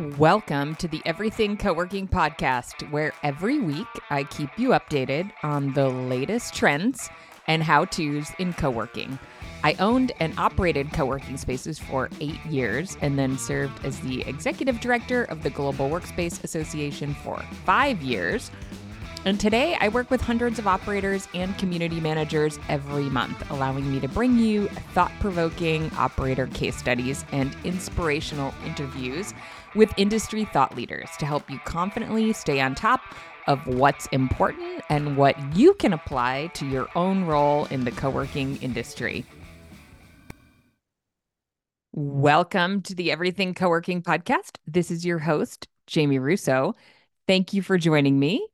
Welcome to the Everything Co-working podcast, where every week I keep you updated on the latest trends and how-tos in co-working. I owned and operated co-working spaces for 8 years and then served as the executive director of the Global Workspace Association for 5 years. And today I work with hundreds of operators and community managers every month, allowing me to bring you thought provoking operator case studies and inspirational interviews with industry thought leaders to help you confidently stay on top of what's important and what you can apply to your own role in the co working industry. Welcome to the Everything Co working podcast. This is your host, Jamie Russo. Thank you for joining me.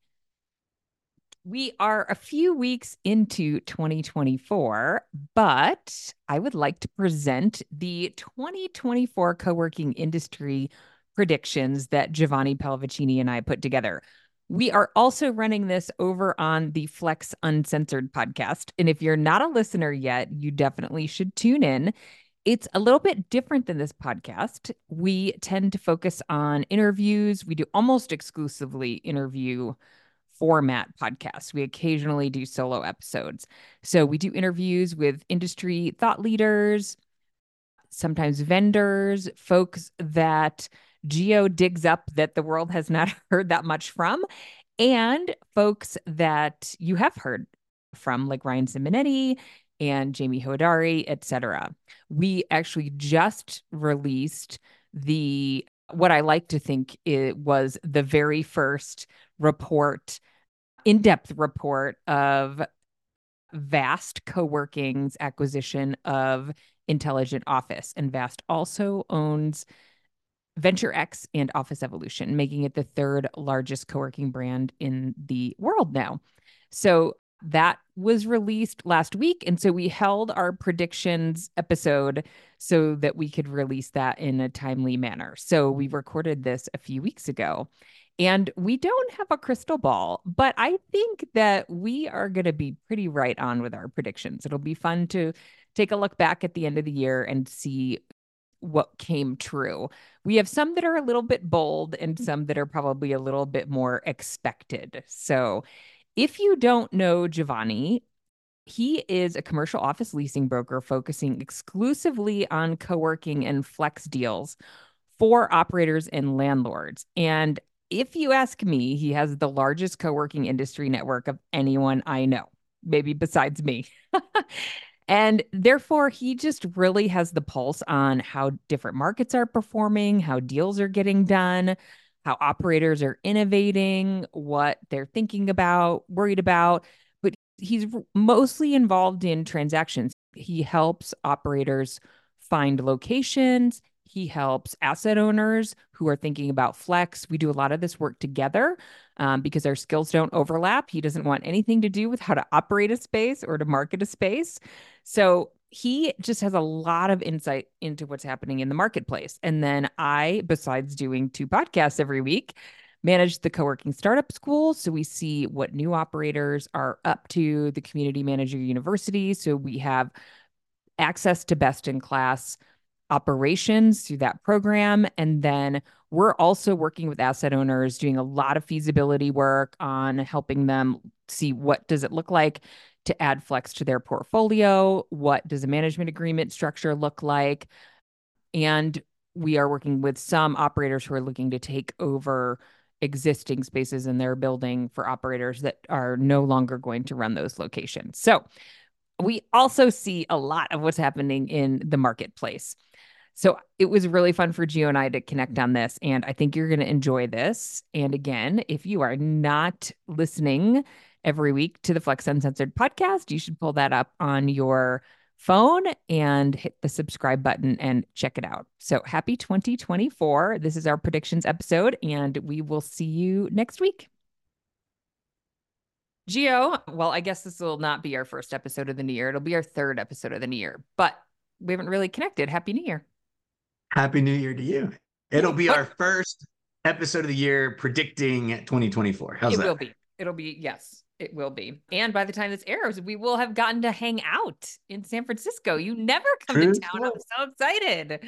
We are a few weeks into 2024, but I would like to present the 2024 co working industry predictions that Giovanni Palavicini and I put together. We are also running this over on the Flex Uncensored podcast. And if you're not a listener yet, you definitely should tune in. It's a little bit different than this podcast. We tend to focus on interviews. We do almost exclusively interview format podcasts. We occasionally do solo episodes. So we do interviews with industry thought leaders, sometimes vendors, folks that Gio digs up that the world has not heard that much from, and folks that you have heard from, like Ryan Simonetti and Jamie Hodari, etc. We actually just released the what I like to think it was the very first report, in-depth report of Vast Co-working's acquisition of Intelligent Office. And Vast also owns Venture X and Office Evolution, making it the third largest co working brand in the world now. So that was released last week. And so we held our predictions episode so that we could release that in a timely manner. So we mm-hmm. recorded this a few weeks ago. And we don't have a crystal ball, but I think that we are going to be pretty right on with our predictions. It'll be fun to take a look back at the end of the year and see what came true. We have some that are a little bit bold and mm-hmm. some that are probably a little bit more expected. So, if you don't know Giovanni, he is a commercial office leasing broker focusing exclusively on co working and flex deals for operators and landlords. And if you ask me, he has the largest co working industry network of anyone I know, maybe besides me. And therefore, he just really has the pulse on how different markets are performing, how deals are getting done, how operators are innovating, what they're thinking about, worried about. But he's mostly involved in transactions. He helps operators find locations. He helps asset owners who are thinking about flex. We do a lot of this work together um, because our skills don't overlap. He doesn't want anything to do with how to operate a space or to market a space. So he just has a lot of insight into what's happening in the marketplace. And then I, besides doing two podcasts every week, manage the co-working startup school so we see what new operators are up to the community manager university so we have access to best in class operations through that program. And then we're also working with asset owners, doing a lot of feasibility work on helping them see what does it look like to add flex to their portfolio? What does a management agreement structure look like? And we are working with some operators who are looking to take over existing spaces in their building for operators that are no longer going to run those locations. So we also see a lot of what's happening in the marketplace. So it was really fun for Gio and I to connect on this. And I think you're going to enjoy this. And again, if you are not listening every week to the Flex Uncensored podcast, you should pull that up on your phone and hit the subscribe button and check it out. So happy 2024. This is our predictions episode, and we will see you next week. Gio, well, I guess this will not be our first episode of the new year. It'll be our third episode of the new year, but we haven't really connected. Happy New Year. Happy New Year to you. It'll be our first episode of the year predicting 2024. How's it that? will be. It'll be, yes, it will be. And by the time this airs, we will have gotten to hang out in San Francisco. You never come True to town. I'm so excited.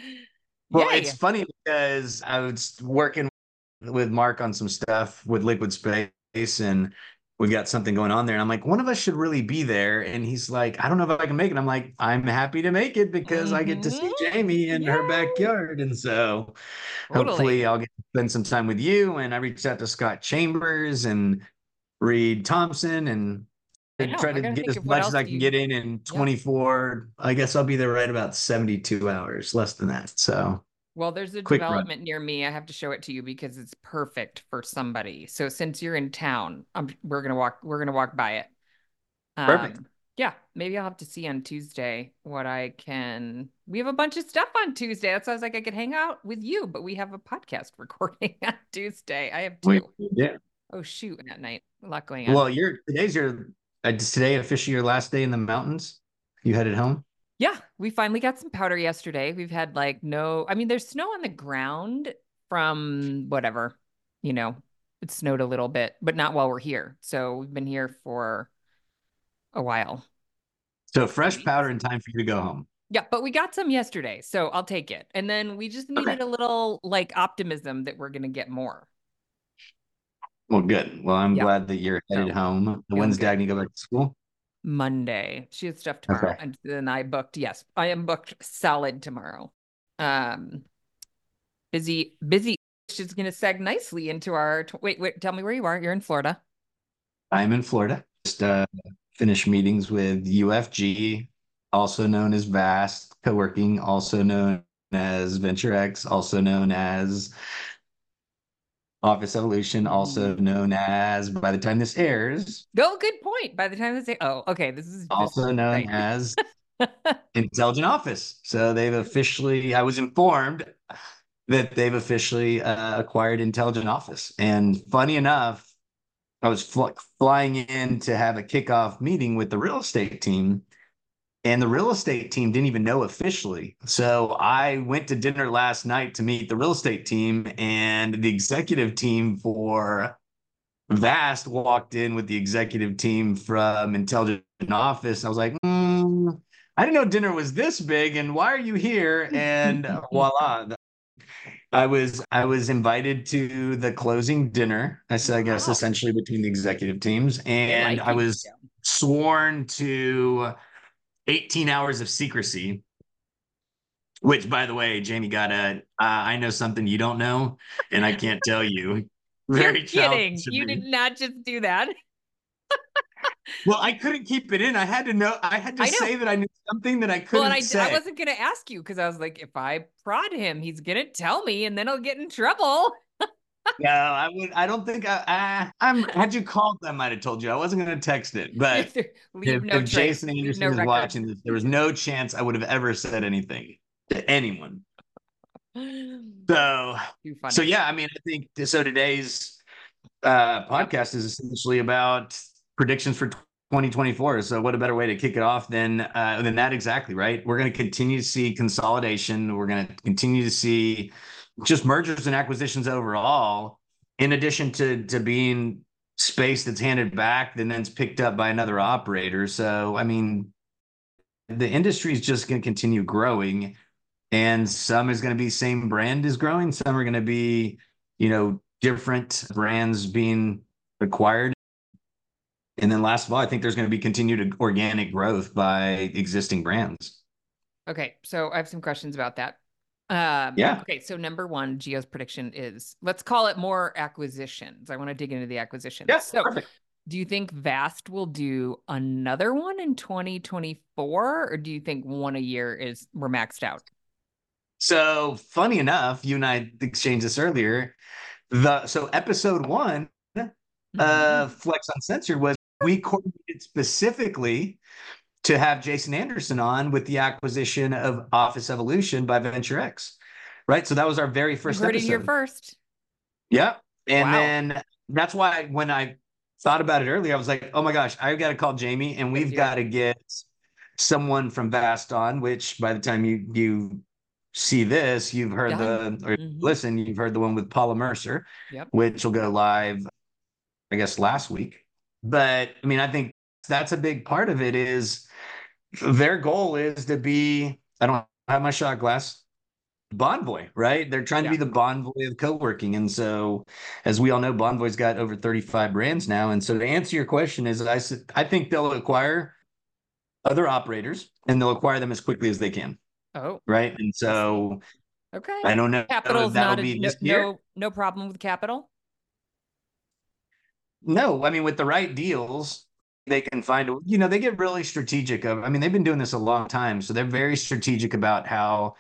Well, Yay. it's funny because I was working with Mark on some stuff with Liquid Space and we've got something going on there. And I'm like, one of us should really be there. And he's like, I don't know if I can make it. I'm like, I'm happy to make it because I get to see Mhm. Jamie in her backyard. And so Totally. hopefully I'll get to spend some time with you. And I reached out to Scott Chambers and Reed Thompson and I know, try to get as much as I you- can get in in 24. I guess I'll be there right about 72 hours, less than that. So Well, there's a Quick run. development near me. I have to show it to you because it's perfect for somebody. So since you're in town, I'm, we're gonna walk. We're gonna walk by it. Perfect. Um, yeah, maybe I'll have to see on Tuesday what I can. We have a bunch of stuff on Tuesday. That's why I was like, I could hang out with you, but we have a podcast recording on Tuesday. I have two. we, yeah. Oh shoot, at night, a lot going on. Well, you're today's your uh, today officially your last day in the mountains. You headed home. Yeah, we finally got some powder yesterday. We've had like no, I mean, there's snow on the ground from whatever, you know, it snowed a little bit, but not while we're here. So we've been here for a while. So fresh powder in time for you to go home. Yeah, but we got some yesterday, so I'll take it. And then we just Okay. needed a little like optimism that we're gonna get more. Well, good. Well, I'm Yeah. glad that you're headed So, home. When's dad go back to school? Monday. She has stuff tomorrow. Okay. And then I booked, yes, I am booked solid tomorrow. Um busy, busy. She's gonna seg nicely into our tw- wait, wait, tell me where you are. You're in Florida. I'm in Florida. Just uh, finished meetings with UFG, also known as Vast Co-working, also known as Venture X, also known as Office Evolution, also Mm. known as, by the time this airs, Go, good point. By the time they say, oh, okay, this is this also is known right. as Intelligent Office. So they've officially, I was informed that they've officially uh, acquired Intelligent Office. And funny enough, I was fl- flying in to have a kickoff meeting with the real estate team, and the real estate team didn't even know officially. So I went to dinner last night to meet the real estate team, and the executive team for Vast walked in with the executive team from Intelligent Office. I was like, "Hmm, I didn't know dinner was this big, and why are you here? And voila. I was I was invited to the closing dinner. I said, I guess Wow. essentially between the executive teams, and like I was sworn to 18 hours of secrecy. Which, by the way, Jamie got a. Uh, I know something you don't know, and I can't tell you. Very You're kidding. You me. did not just do that. Well, I couldn't keep it in. I had to know. I had to I say that I knew something that I couldn't and I, say. I wasn't gonna ask you because I was like, if I prod him, he's gonna tell me, and then I'll get in trouble. No, I would. I don't think I. I I'm. Had you called, I might have told you. I wasn't going to text it, but if, no if Jason Anderson no was record. watching this, there was no chance I would have ever said anything to anyone. So, so yeah. I mean, I think so. Today's uh, podcast is essentially about predictions for 2024. So, what a better way to kick it off than uh, than that? Exactly right. We're going to continue to see consolidation. We're going to continue to see just mergers and acquisitions overall. In addition to to being space that's handed back and then it's picked up by another operator. So, I mean, the industry is just going to continue growing, and some is going to be same brand is growing. Some are going to be, you know, different brands being acquired. And then last of all, I think there's going to be continued organic growth by existing brands. Okay, so I have some questions about that. Um, Yeah. Okay, so number one, Gio's prediction is let's call it more acquisitions. I want to dig into the acquisitions. so, perfect. do you think Vast will do another one in 2024, or do you think one a year is we're maxed out? So funny enough, you and I exchanged this earlier. The so episode one Mm-hmm. uh Flex Uncensored was we coordinated specifically to have Jason Anderson on with the acquisition of Office Evolution by Venture X. Right. So that was our very You first heard it here first. Yeah. And Wow. then that's why when I thought about it earlier, I was like, oh my gosh, I've got to call Jamie and we've got to get someone from Vast on, which by the time you you see this, you've heard Done. the or Mhm. listen, you've heard the one with Paula Mercer, Yep. which will go live, I guess, last week. But I mean, I think that's a big part of it is their goal is to be, I don't have my shot glass. Bonvoy, right? They're trying Yeah. to be the Bonvoy of co-working. And so as we all know, Bonvoy's got over 35 brands now. And so to answer your question is I, I think they'll acquire other operators and they'll acquire them as quickly as they can, Oh, right? And so okay. I don't know Capital's not a, no, no no problem with capital. No, I mean with the right deals, they can find you know, they get really strategic of I mean, they've been doing this a long time, so they're very strategic about how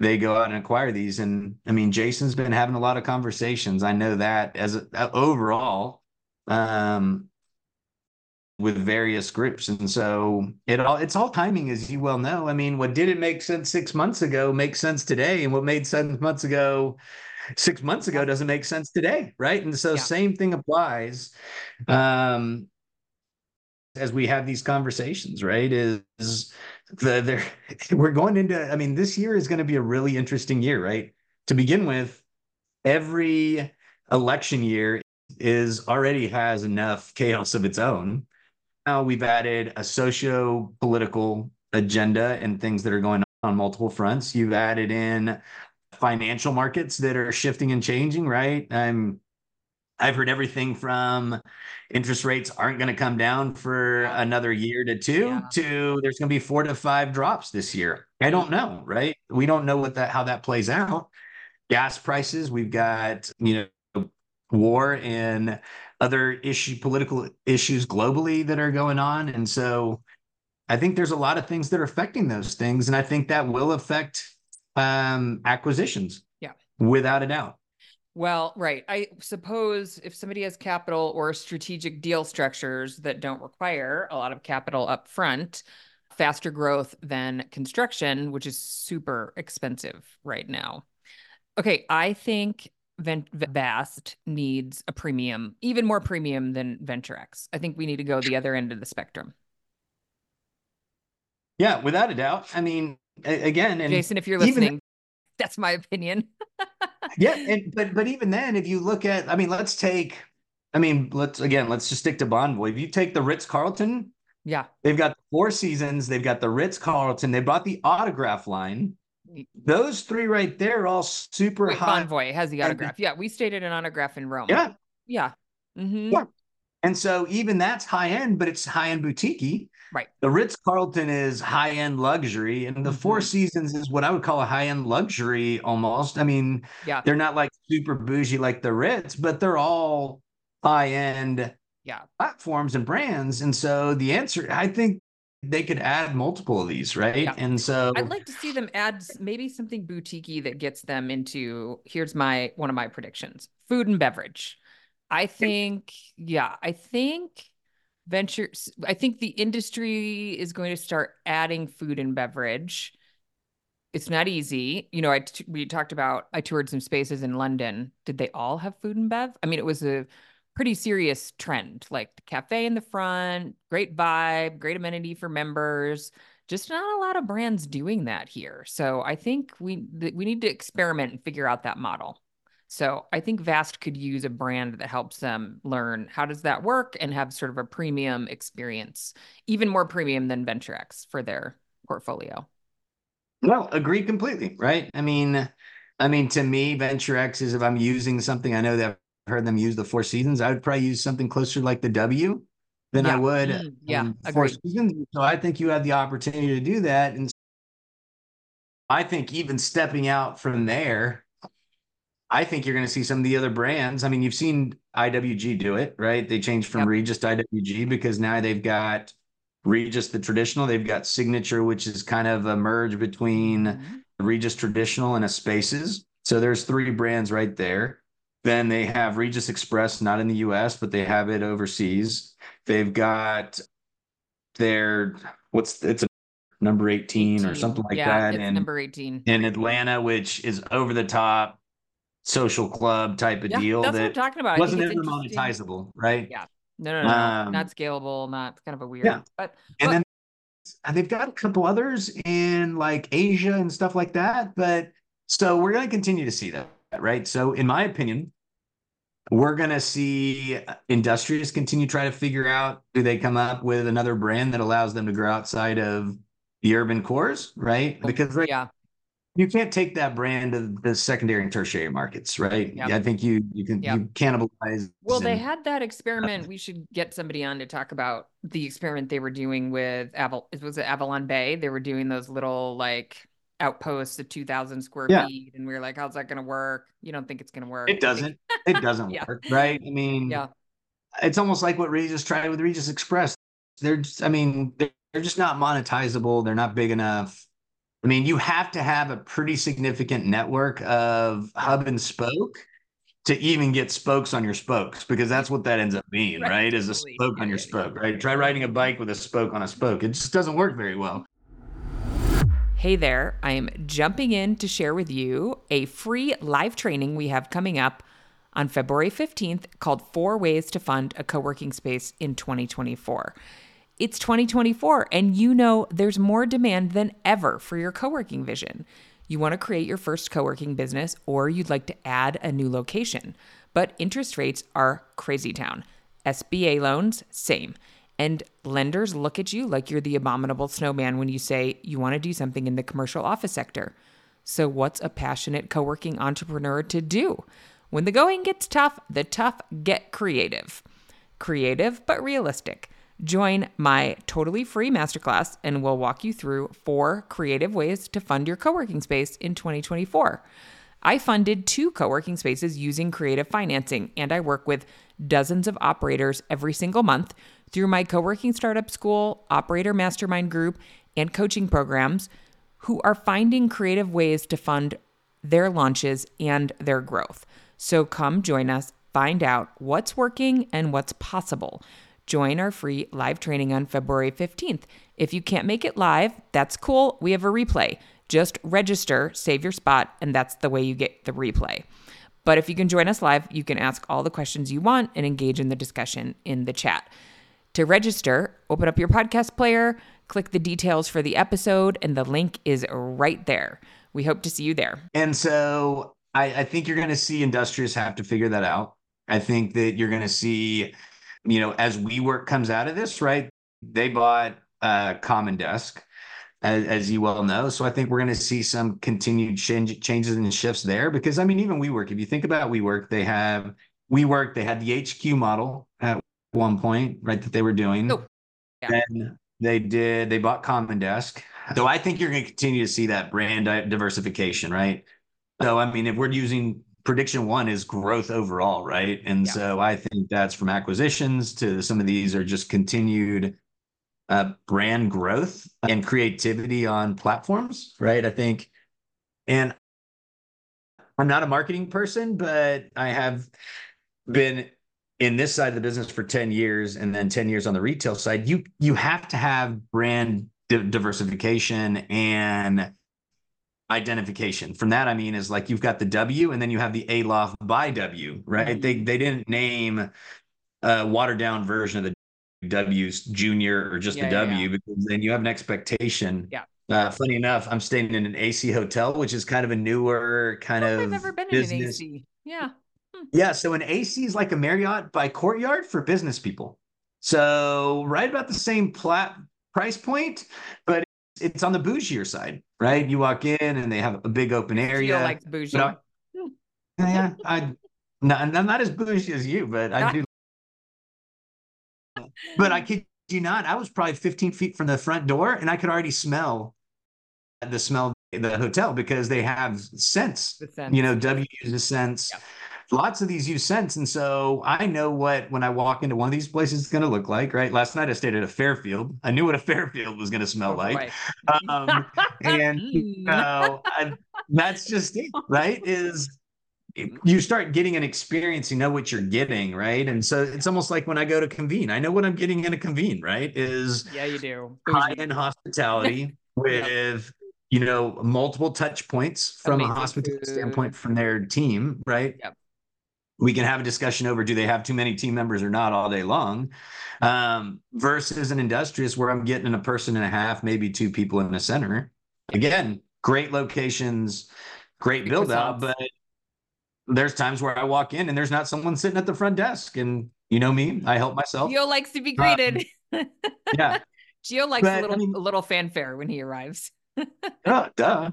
they go out and acquire these. And I mean, Jason's been having a lot of conversations. I know that as a, uh, overall, um, with various groups. And so it all it's all timing, as you well know. I mean, what didn't make sense six months ago makes sense today, and what made sense months ago, six months ago doesn't make sense today, right? And so Yeah. same thing applies. Um as we have these conversations, right? Is the there we're going into I mean, this year is going to be a really interesting year, right? To begin with, every election year is already has enough chaos of its own. Now we've added a socio-political agenda and things that are going on on multiple fronts. You've added in financial markets that are shifting and changing, right? I'm I've heard everything from interest rates aren't going to come down for another year to two Yeah. to there's going to be four to five drops this year. I don't know, right? We don't know what that how that plays out. Gas prices, we've got, you know, war and other issue political issues globally that are going on and so I think there's a lot of things that are affecting those things and I think that will affect um acquisitions. Yeah. Without a doubt. Well, right. I suppose if somebody has capital or strategic deal structures that don't require a lot of capital up front, faster growth than construction, which is super expensive right now. Okay, I think Vast needs a premium, even more premium than VentureX. I think we need to go the other end of the spectrum. Yeah, without a doubt. I mean, again, and Jason, if you're listening, that's my opinion. yeah, and but but even then, if you look at, I mean, let's take, I mean, let's again, let's just stick to Bonvoy. If you take the Ritz Carlton, Yeah. they've got Four Seasons, they've got the Ritz Carlton, they bought the autograph line. Those three right there, are all super Wait, high. Bonvoy has the autograph. Yeah, we stayed at an autograph in Rome. Yeah, Yeah. hmm Yeah. and so even that's high end, but it's high end boutique. Right. The Ritz Carlton is high end luxury, and the Four Mhm. Seasons is what I would call a high end luxury almost. I mean, Yeah. they're not like super bougie like the Ritz, but they're all high end Yeah. platforms and brands. And so the answer, I think they could add multiple of these, right? Yeah. And so I'd like to see them add maybe something boutiquey that gets them into here's my one of my predictions. Food and beverage. I think yeah, I think ventures I think the industry is going to start adding food and beverage. It's not easy. You know, I we talked about I toured some spaces in London. Did they all have food and bev? I mean, it was a pretty serious trend, like the cafe in the front, great vibe, great amenity for members. Just not a lot of brands doing that here. So I think we we need to experiment and figure out that model. So I think Vast could use a brand that helps them learn how does that work and have sort of a premium experience, even more premium than VentureX for their portfolio. no, agree completely, right? I mean, I mean, to me, Venture X is if I'm using something, I know that I've heard them use the Four Seasons. I would probably use something closer like the W than I would Mm, yeah, um, Four. Seasons. So I think you have the opportunity to do that, and I think even stepping out from there, I think you're going to see some of the other brands. I mean, you've seen IWG do it, right? They changed from Yep. Regus to IWG because now they've got Regus the traditional, they've got Signature, which is kind of a merge between Mhm. Regus traditional and a Spaces. So there's three brands right there. Then they have Regus Express, not in the US, but they have it overseas. They've got their what's it's a number 18, or something like yeah, that. It's number 18. in Atlanta, which is over the top social club type of Yeah, deal that's what I'm talking about. Wasn't ever monetizable, right? Yeah. No, no, no. Um, not scalable, not kind of a weird, yeah. but And Well- then they've got a couple others in like Asia and stuff like that. But so we're going to continue to see that, right? So, in my opinion, we're going to see industrious continue to try to figure out do they come up with another brand that allows them to grow outside of the urban cores, right? Because right yeah, you can't take that brand to the secondary and tertiary markets, right? Yep. I think you you can yep. you cannibalize. Well, and, they had that experiment. We should get somebody on to talk about the experiment they were doing with Aval. Was it Avalon Bay? They were doing those little like outposts of 2000 square yeah. feet and we were like how's that going to work you don't think it's going to work it doesn't it doesn't yeah. work right i mean yeah it's almost like what regus tried with regus express they're just i mean they're, they're just not monetizable they're not big enough I mean, you have to have a pretty significant network of hub and spoke to even get spokes on your spokes because that's what that ends up being, right? right? Is a spoke on your spoke, right? Try riding a bike with a spoke on a spoke. It just doesn't work very well. Hey there, I am jumping in to share with you a free live training we have coming up on February 15th called Four Ways to Fund a Co working Space in 2024. It's 2024, and you know there's more demand than ever for your co working vision. You want to create your first co working business, or you'd like to add a new location. But interest rates are crazy town. SBA loans, same. And lenders look at you like you're the abominable snowman when you say you want to do something in the commercial office sector. So, what's a passionate co working entrepreneur to do? When the going gets tough, the tough get creative. Creative, but realistic. Join my totally free masterclass and we'll walk you through four creative ways to fund your co working space in 2024. I funded two co working spaces using creative financing, and I work with dozens of operators every single month through my co working startup school, operator mastermind group, and coaching programs who are finding creative ways to fund their launches and their growth. So come join us, find out what's working and what's possible. Join our free live training on February 15th. If you can't make it live, that's cool. We have a replay. Just register, save your spot, and that's the way you get the replay. But if you can join us live, you can ask all the questions you want and engage in the discussion in the chat. To register, open up your podcast player, click the details for the episode, and the link is right there. We hope to see you there. And so I, I think you're going to see Industrious have to figure that out. I think that you're going to see you know, as WeWork comes out of this, right? They bought uh, Common Desk, as, as you well know. So I think we're going to see some continued change, changes and shifts there. Because I mean, even WeWork, if you think about WeWork, they have WeWork, they had the HQ model at one point, right? That they were doing. Oh, yeah. And they did. They bought Common Desk. So I think you're going to continue to see that brand diversification, right? So I mean, if we're using prediction one is growth overall, right? And yeah. so I think that's from acquisitions to some of these are just continued uh, brand growth and creativity on platforms, right? I think, and I'm not a marketing person, but I have been in this side of the business for 10 years and then 10 years on the retail side. You you have to have brand diversification and identification. From that, I mean, is like you've got the W and then you have the Aloft by W, right? Mm-hmm. They they didn't name a watered down version of the W's junior or just yeah, the W yeah. because then you have an expectation. Yeah. Uh, funny enough, I'm staying in an AC hotel, which is kind of a newer kind of. I've never been business. in an AC. Yeah. Hmm. Yeah. So an AC is like a Marriott by Courtyard for business people. So right about the same plat price point, but it's on the bougier side, right? You walk in and they have a big open area. Like bougie. I, yeah, I not, I'm not as bougie as you, but I do. but I kid you not, I was probably 15 feet from the front door, and I could already smell the smell the hotel because they have scents. The scent. You know, W uses scents. Yeah lots of these use scents. And so I know what, when I walk into one of these places, it's going to look like, right? Last night I stayed at a Fairfield. I knew what a Fairfield was going to smell like. Um, and you know, I, that's just it, right? Is you start getting an experience, you know what you're getting, right? And so it's almost like when I go to convene, I know what I'm getting in a convene, right? Is yeah, you do high end hospitality with yep. you know multiple touch points from Amazing a hospitality standpoint from their team, right? Yep we can have a discussion over do they have too many team members or not all day long um, versus an industrious where i'm getting a person and a half maybe two people in the center. Again great locations great build out but there's times where i walk in and there's not someone sitting at the front desk and you know me i help myself. Gio likes to be greeted. um, yeah. Gio likes but, a little I mean, a little fanfare when he arrives. Oh duh.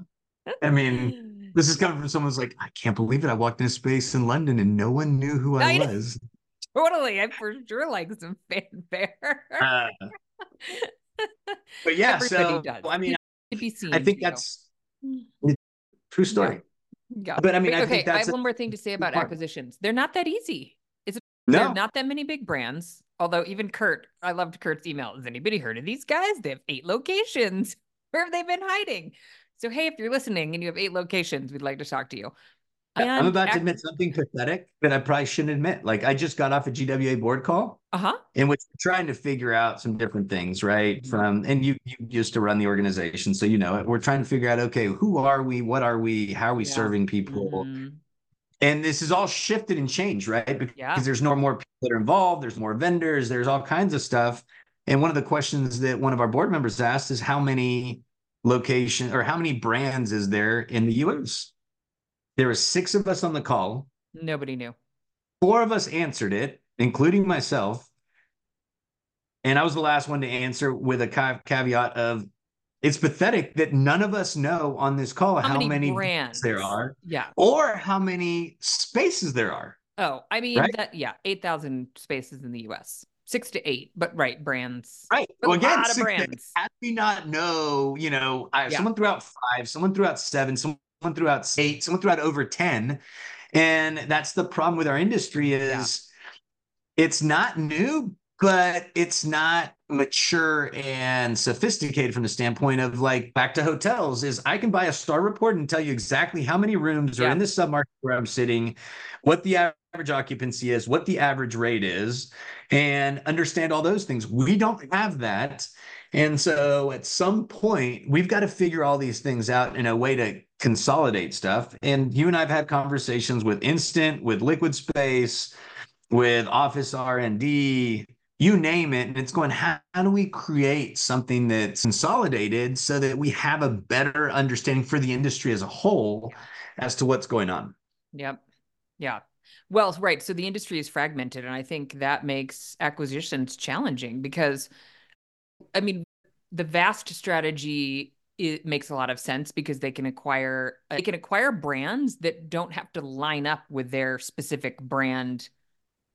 I mean, this is coming from someone who's like, I can't believe it. I walked into space in London and no one knew who I, I was. Totally. I for sure like some fanfare. Uh, but yeah, Everybody so does. I mean, I think that's true story. Yeah. But I mean, I okay. I have one more thing to say about acquisitions. They're not that easy. It's no. not that many big brands. Although even Kurt, I loved Kurt's email. Has anybody heard of these guys? They have eight locations. Where have they been hiding? So hey, if you're listening and you have eight locations, we'd like to talk to you. And I'm about to admit something pathetic that I probably shouldn't admit. Like I just got off a GWA board call, uh-huh. in which we're trying to figure out some different things, right? Mm-hmm. From and you you used to run the organization, so you know it. We're trying to figure out, okay, who are we? What are we? How are we yeah. serving people? Mm-hmm. And this is all shifted and changed, right? Because yeah. there's no more people that are involved. There's more vendors. There's all kinds of stuff. And one of the questions that one of our board members asked is how many location or how many brands is there in the US? There were six of us on the call. Nobody knew. Four of us answered it, including myself. And I was the last one to answer with a caveat of it's pathetic that none of us know on this call how, how many, many brands there are. Yeah. Or how many spaces there are. Oh, I mean right? that yeah, 8,000 spaces in the US. 6 to 8, but right, brands. Right. Well, again, of brands. How do we not know, you know, I, yeah. someone threw out 5, someone threw out 7, someone threw out 8, someone threw out over 10. And that's the problem with our industry is yeah. it's not new, but it's not mature and sophisticated from the standpoint of like back to hotels is I can buy a star report and tell you exactly how many rooms yeah. are in the submarket where I'm sitting, what the average occupancy is, what the average rate is, and understand all those things. We don't have that. And so at some point, we've got to figure all these things out in a way to consolidate stuff. And you and I have had conversations with Instant, with Liquid Space, with Office R&D, you name it and it's going how, how, do we create something that's consolidated so that we have a better understanding for the industry as a whole as to what's going on yep yeah well right so the industry is fragmented and i think that makes acquisitions challenging because i mean the vast strategy it makes a lot of sense because they can acquire uh, they can acquire brands that don't have to line up with their specific brand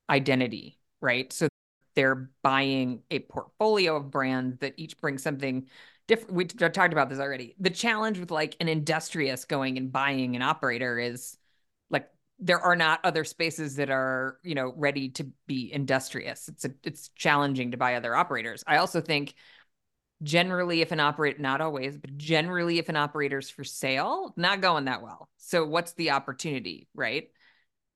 identity right so they're buying a portfolio of brands that each bring something different. We talked about this already. The challenge with like an industrious going and buying an operator is there are not other spaces that are you know ready to be industrious. It's a, it's challenging to buy other operators. I also think generally if an operator not always but generally if an operator's for sale not going that well so what's the opportunity right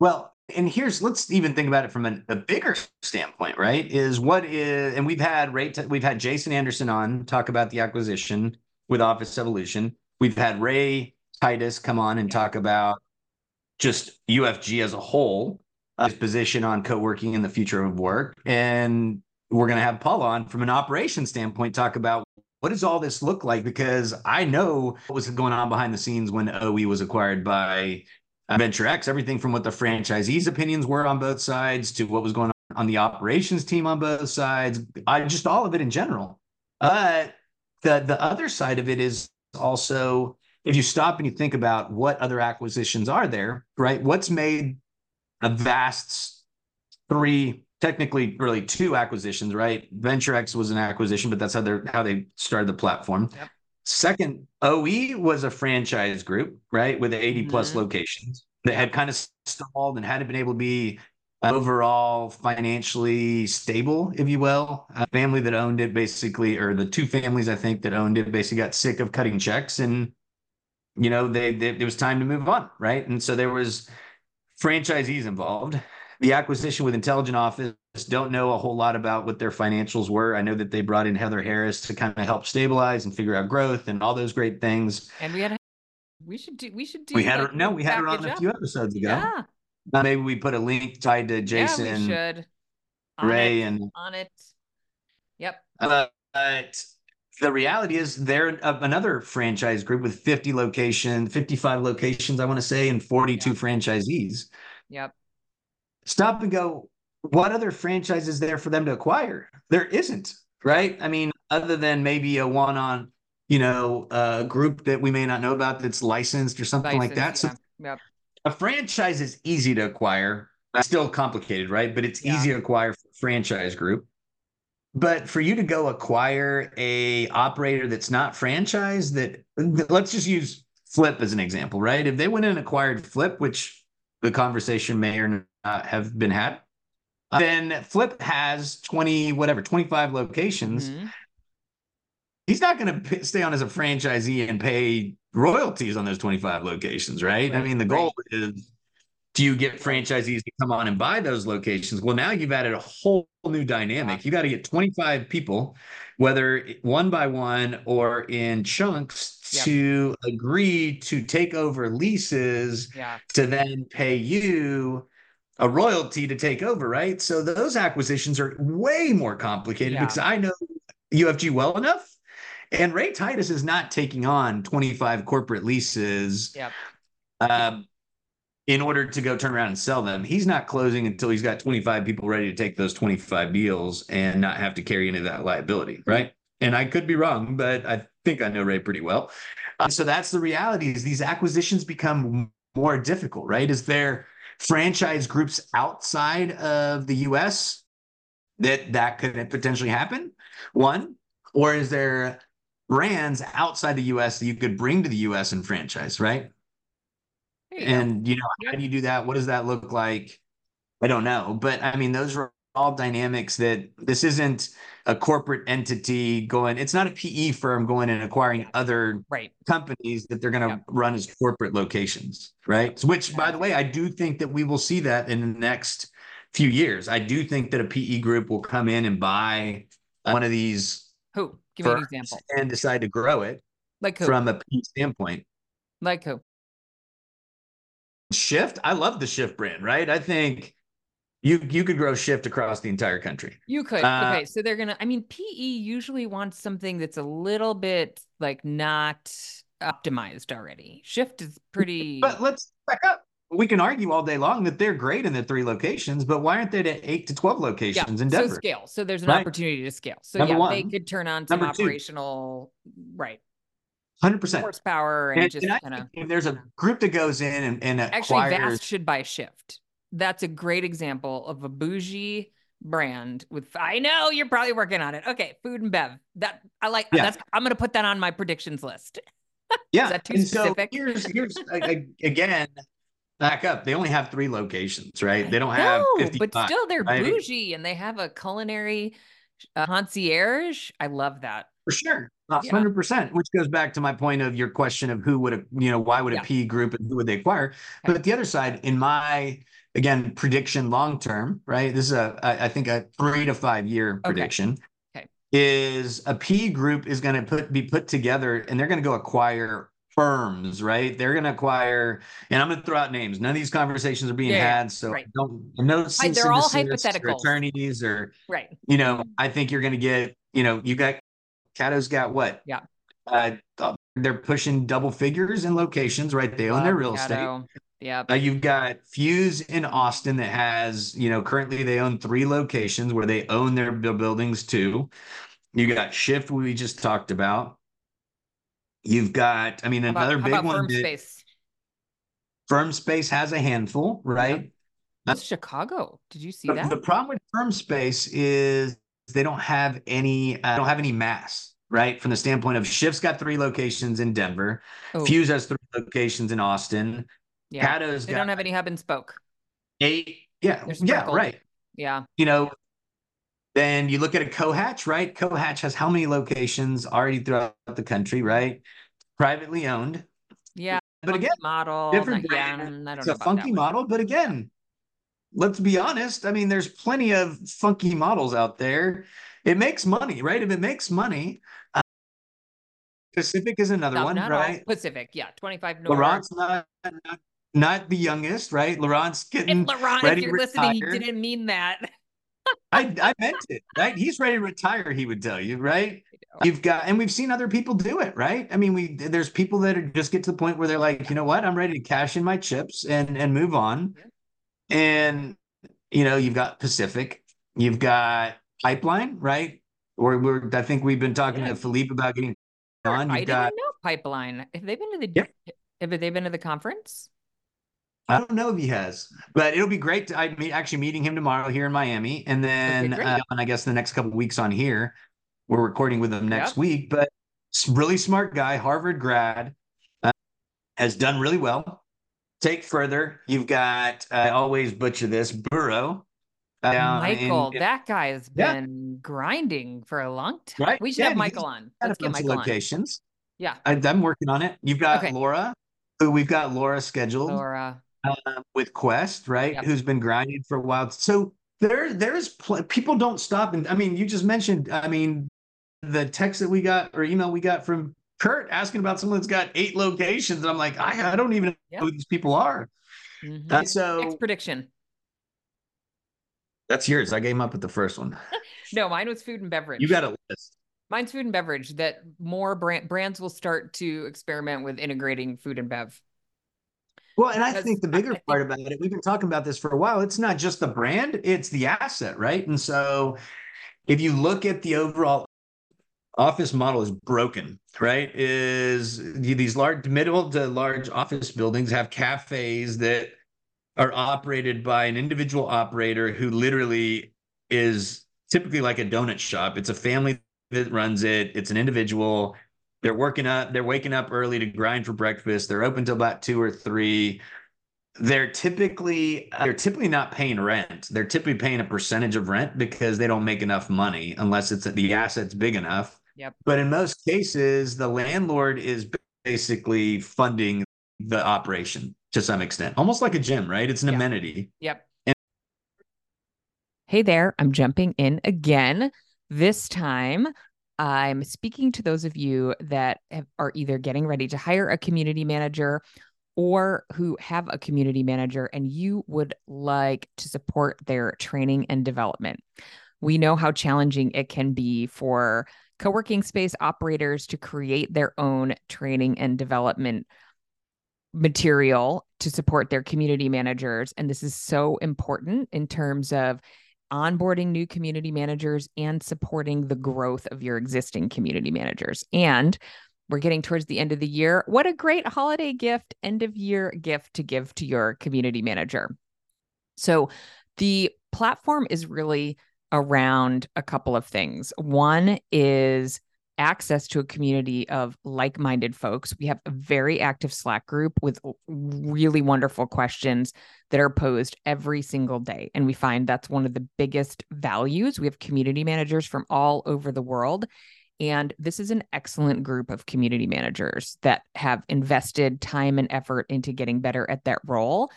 well and here's let's even think about it from a, a bigger standpoint, right? Is what is and we've had Ray, we've had Jason Anderson on talk about the acquisition with Office Evolution. We've had Ray Titus come on and talk about just UFG as a whole, uh, his position on co-working in the future of work, and we're going to have Paul on from an operations standpoint talk about what does all this look like? Because I know what was going on behind the scenes when OE was acquired by Venture X, everything from what the franchisees' opinions were on both sides to what was going on on the operations team on both sides, I just all of it in general. Uh, the the other side of it is also if you stop and you think about what other acquisitions are there, right? What's made a vast three, technically really two acquisitions, right? Venture X was an acquisition, but that's how they how they started the platform. Yep. Second, OE was a franchise group, right, with 80 mm-hmm. plus locations that had kind of stalled and hadn't been able to be overall financially stable, if you will. A family that owned it basically, or the two families I think that owned it basically got sick of cutting checks and you know, they, they it was time to move on, right? And so there was franchisees involved the acquisition with Intelligent Office. Don't know a whole lot about what their financials were. I know that they brought in Heather Harris to kind of help stabilize and figure out growth and all those great things. And we had we should do we should do we had her no we had her on a few episodes ago. Yeah. Now maybe we put a link tied to Jason. Yeah, we should. On Ray it, and on it. Yep. Uh, but the reality is they're uh, another franchise group with 50 locations, 55 locations, I want to say, and 42 franchisees. Yep stop and go, what other franchise is there for them to acquire? There isn't, right? I mean, other than maybe a one on you know, a group that we may not know about that's licensed or something like that. License, So. Yep. a franchise is easy to acquire. It's still complicated, right? But it's Yeah. easy to acquire for a franchise group. But for you to go acquire a operator that's not franchise, that let's just use Flip as an example, right? If they went in and acquired Flip, which the conversation may or not have been had, then Flip has 20, whatever, 25 locations. Mhm. He's not going to stay on as a franchisee and pay royalties on those 25 locations, right? I mean, the goal is do you get franchisees to come on and buy those locations? Well, now you've added a whole new dynamic. You got to get 25 people, whether one by one or in chunks, Yep. to agree to take over leases Yeah. to then pay you a royalty to take over, right? So those acquisitions are way more complicated Yeah. because I know UFG well enough. And Ray Titus is not taking on 25 corporate leases Yep. um, in order to go turn around and sell them. He's not closing until he's got 25 people ready to take those 25 deals and not have to carry any of that liability, right? And I could be wrong, but I think I know Ray pretty well. Uh, so that's the reality is these acquisitions become more difficult, right? Is there franchise groups outside of the US that that could potentially happen? One, or is there brands outside the US that you could bring to the US and franchise, right? There you go. And you know, how do you do that? What does that look like? I don't know, but I mean, those are all dynamics that this isn't a corporate entity going. It's not a PE firm going and acquiring other right. companies that they're going to run as corporate locations, right? Which, by the way, I do think that we will see that in the next few years. I do think that a PE group will come in and buy one of these Who? Give me an example. and decide to grow it Like who? from a PE standpoint. like who? Shift, I love the Shift brand, right? I think you you could grow Shift across the entire country. You could. Uh, okay. So they're going to, I mean, PE usually wants something that's a little bit like not optimized already. Shift is pretty. But let's back up. We can argue all day long that they're great in the three locations, but why aren't they at eight to twelve yeah. locations in So scale. So there's an Right. opportunity to scale. So Number yeah, they could turn on some Number two. operational, right. Hundred percent. Horsepower and, And, just kind of. if there's a group that goes in and, and Actually, acquires, Vast should buy Shift. That's a great example of a bougie brand with. I know you're probably working on it. Okay, food and bev. That I like. Yeah. That's. I'm gonna put that on my predictions list. yeah. that too and so here's here's again, back up. They only have three locations, right? They don't have 55. but still they're right? bougie and they have a culinary uh, concierge. I love that. For sure. Yeah. hundred percent, which goes back to my point of your question of who would, a- you know, why would a Yeah. P group and who would they acquire? Okay. But the other side, in my, again, prediction long term, right? This is a, I, I think a three to five year prediction. Okay. Is a P group is going to put, be put together and they're going to go acquire firms, right? They're going to acquire, and I'm going to throw out names. None of these conversations are being Yeah, had. So right. don't, no, they're all hypothetical or attorneys or, Right. you know, I think you're going to get, you know, you got Cato's got what? Yeah. Uh, they're pushing double figures in locations, right? They own their Love real estate. Yeah. Uh, you've got Fuse in Austin that has, you know, currently they own three locations where they own their buildings too. You got Shift, we just talked about. You've got, I mean, How about, another how big about one. firm that- space? Firm Space has a handful, right? That's Chicago. Did you see that? the problem with Firm Space is they don't have any, uh, don't have any mass, right? From the standpoint of Shift's got three locations in Denver. Oh, Fuse has three locations in Austin. yeah. Cato's They got don't have any hub and spoke. eight. Yeah, yeah, right. Yeah. You know, then you look at a Cohatch, right? Cohatch has how many locations already throughout the country, right? Privately owned. Yeah. But again, model. different yeah, brand. I don't it's know a funky model, but again, let's be honest. I mean, there's plenty of funky models out there. It makes money, right? If it makes money, uh, Pacific is another No, one, right? Pacific. Yeah. 25 North. Laurent's not, not not the youngest, right? Laurent's getting And Laurent, if you're listening, you didn't mean that. I, I meant it, right? He's ready to retire, he would tell you, right? You've got, and we've seen other people do it, right? I mean, we there's people that are just get to the point where they're like, you know what, I'm ready to cash in my chips and and move on. And you know, you've got Pacific, you've got Pipeline, right? Or we're I think we've been talking Yeah. to Philippe about getting on. I You've got didn't know Pipeline. Have they been to the? Yep. Have they been to the conference? I don't know if he has, but it'll be great. To, I mean, actually meeting him tomorrow here in Miami, and then uh, and I guess the next couple weeks on here, we're recording with him next week. But really smart guy, Harvard grad, uh, has done really well. Take further. You've got I always butcher this Burrow. uh, in- Michael, in- that guy has Yeah. been grinding for a long time. Right? We should Yeah, have Michael on. Let's get Michael on. locations. Yeah, I, I'm working on it. You've got Okay. Laura, who we've got Laura scheduled. Laura. uh, with Quest, right? Yep. Who's been grinding for a while. So there, there's pl- people don't stop. And I mean, you just mentioned, I mean, the text that we got or email we got from Kurt asking about someone that's got eight locations. And I'm like, I, I don't even Yep. know who these people are. Mhm. Uh, so Next prediction. that's yours. I came up with the first one. No, mine was food and beverage. You got a list. Mine's food and beverage. That more brand, brands will start to experiment with integrating food and bev. Well, and I think the bigger think- part about it, we've been talking about this for a while. It's not just the brand, it's the asset, right? And so if you look at the overall office model is broken, right? Is these large middle to large office buildings have cafes that are operated by an individual operator who literally is typically like a donut shop. It's a family that runs it. It's an individual. They're working up, they're waking up early to grind for breakfast. They're open till about two or three. They're typically they're typically not paying rent. They're typically paying a percentage of rent because they don't make enough money unless it's the asset's big enough. Yep. But in most cases, the landlord is basically funding the operation to some extent, almost like a gym, right? It's an Yeah. amenity. Yep. Hey there, I'm jumping in again. This time, I'm speaking to those of you that have, are either getting ready to hire a community manager or who have a community manager and you would like to support their training and development. We know how challenging it can be for co working space operators to create their own training and development material to support their community managers. And this is so important in terms of onboarding new community managers and supporting the growth of your existing community managers. And we're getting towards the end of the year. What a great holiday gift, end of year gift to give to your community manager. So, the platform is really around a couple of things. One is access to a community of like minded folks. We have a very active Slack group with really wonderful questions that are posed every single day. And we find that's one of the biggest values. We have community managers from all over the world. And this is an excellent group of community managers that have invested time and effort into getting better at that role.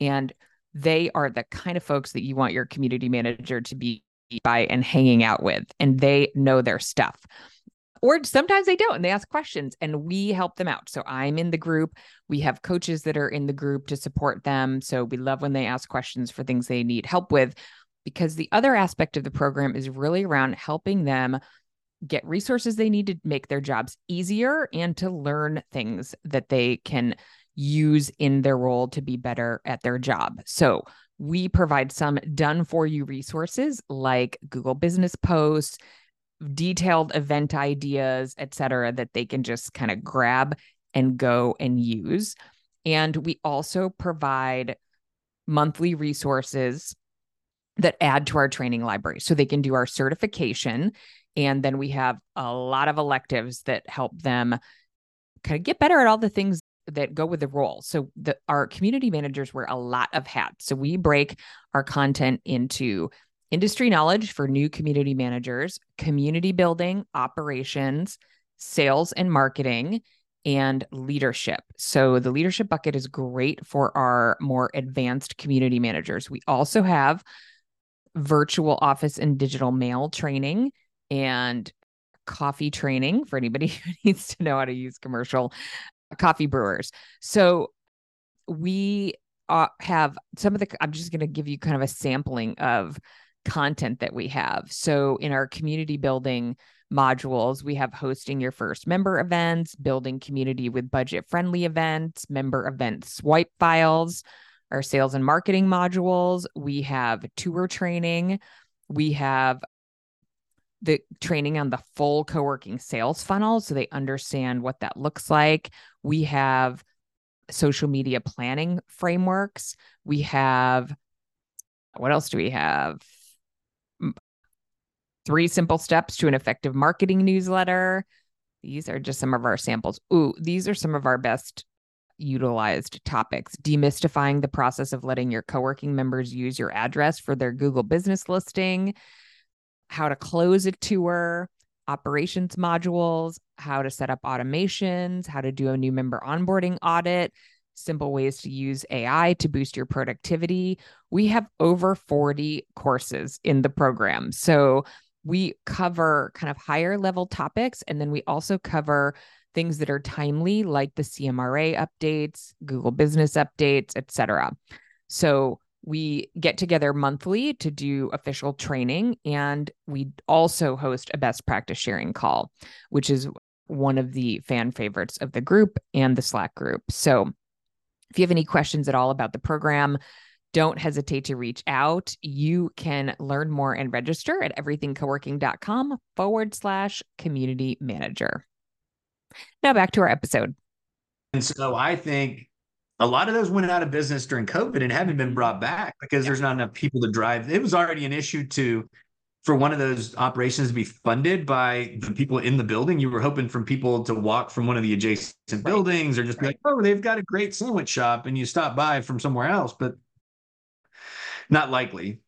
And they are the kind of folks that you want your community manager to be by and hanging out with, and they know their stuff or sometimes they don't and they ask questions and we help them out. So I'm in the group. We have coaches that are in the group to support them. So we love when they ask questions for things they need help with because the other aspect of the program is really around helping them get resources they need to make their jobs easier and to learn things that they can use in their role to be better at their job. So we provide some done for you resources like Google Business Posts, detailed event ideas, et cetera, that they can just kind of grab and go and use. And we also provide monthly resources that add to our training library so they can do our certification. And then we have a lot of electives that help them kind of get better at all the things that go with the role. So the our community managers wear a lot of hats. So we break our content into industry knowledge for new community managers, community building, operations, sales and marketing, and leadership. So the leadership bucket is great for our more advanced community managers. We also have virtual office and digital mail training and coffee training for anybody who needs to know how to use commercial coffee brewers. So we uh, have some of the, I'm just going to give you kind of a sampling of content that we have. So in our community building modules, we have hosting your first member events, building community with budget friendly events, member event swipe files, our sales and marketing modules. We have tour training. We have the training on the full co-working sales funnel so they understand what that looks like. We have social media planning frameworks. We have what else do we have? Three simple steps to an effective marketing newsletter. These are just some of our samples. Ooh, these are some of our best utilized topics. Demystifying the process of letting your co working members use your address for their Google business listing, how to close a tour, operations modules, how to set up automations, how to do a new member onboarding audit, simple ways to use AI to boost your productivity. We have over 40 courses in the program. So we cover kind of higher level topics and then we also cover things that are timely like the CMRA updates, Google business updates, etc. So we get together monthly to do official training and we also host a best practice sharing call, which is one of the fan favorites of the group and the Slack group. So if you have any questions at all about the program, don't hesitate to reach out. You can learn more and register at everythingcoworking.com forward slash community manager. Now back to our episode. And so I think a lot of those went out of business during COVID and haven't been mm-hmm. brought back because there's not enough people to drive. It was already an issue to for one of those operations to be funded by the people in the building. You were hoping from people to walk from one of the adjacent right. buildings or just right. be like, oh, they've got a great sandwich shop and you stop by from somewhere else, but not likely.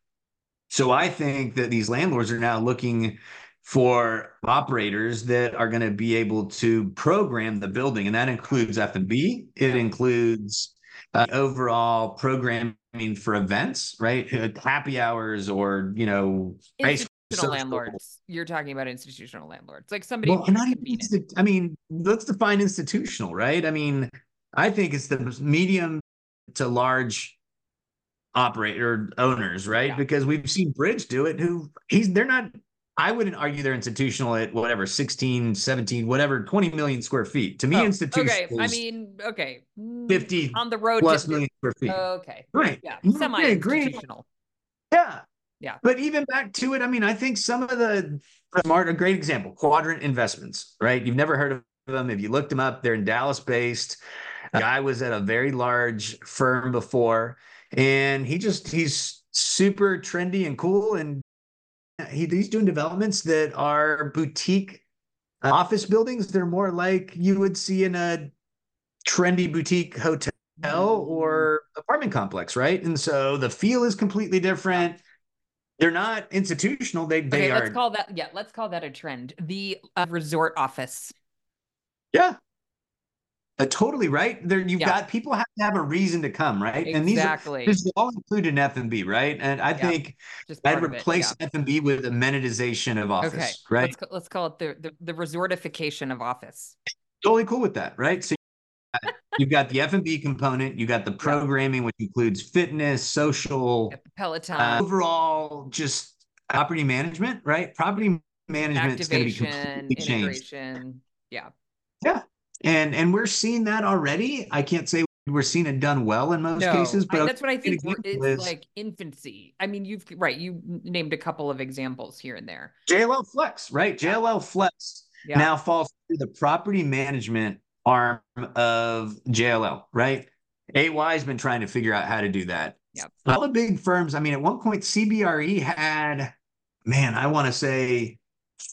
So I think that these landlords are now looking for operators that are going to be able to program the building, and that includes F and B. It includes uh, overall programming for events, right? Uh, happy hours, or you know, institutional landlords. You're talking about institutional landlords, like somebody. Well, not even. I mean, let's define institutional, right? I mean, I think it's the medium to large operator owners, right? Yeah. Because we've seen Bridge do it. Who he's they're not I wouldn't argue they're institutional at whatever 16, 17, whatever 20 million square feet. To me, oh, institutional. Okay, I mean, okay, 50 mm, on the road plus million square feet. okay, right, yeah, semi-institutional. Yeah, yeah. But even back to it, I mean, I think some of the smart, a great example, Quadrant Investments, right? You've never heard of them. If you looked them up, they're in Dallas based. The guy was at a very large firm before, and he just he's super trendy and cool and he, he's doing developments that are boutique uh, office buildings. They're more like you would see in a trendy boutique hotel or apartment complex, right? And so the feel is completely different. They're not institutional. They they okay, are. Let's call that yeah. Let's call that a trend. The uh, resort office. Yeah, uh, totally right. There, you've yeah. got people have to have a reason to come, right? Exactly. And these are this is all included in F and B, right? And I yeah. think I'd replace F and B with amenitization of office, okay. right? Let's, let's call it the, the the resortification of office. Totally cool with that, right? So you've got the F and B component, you've got the programming, which includes fitness, social, Peloton, uh, overall, just property management, right? Property management is going to be completely changed. Yeah. Yeah and and we're seeing that already. I can't say we're seeing it done well in most no, cases, but I, that's what I think. It's is, like infancy. I mean, you've right. You named a couple of examples here and there. JLL Flex, right? JLL Flex yeah. now falls through the property management arm of JLL, right? AY has been trying to figure out how to do that. Yep. All the big firms. I mean, at one point, CBRE had, man, I want to say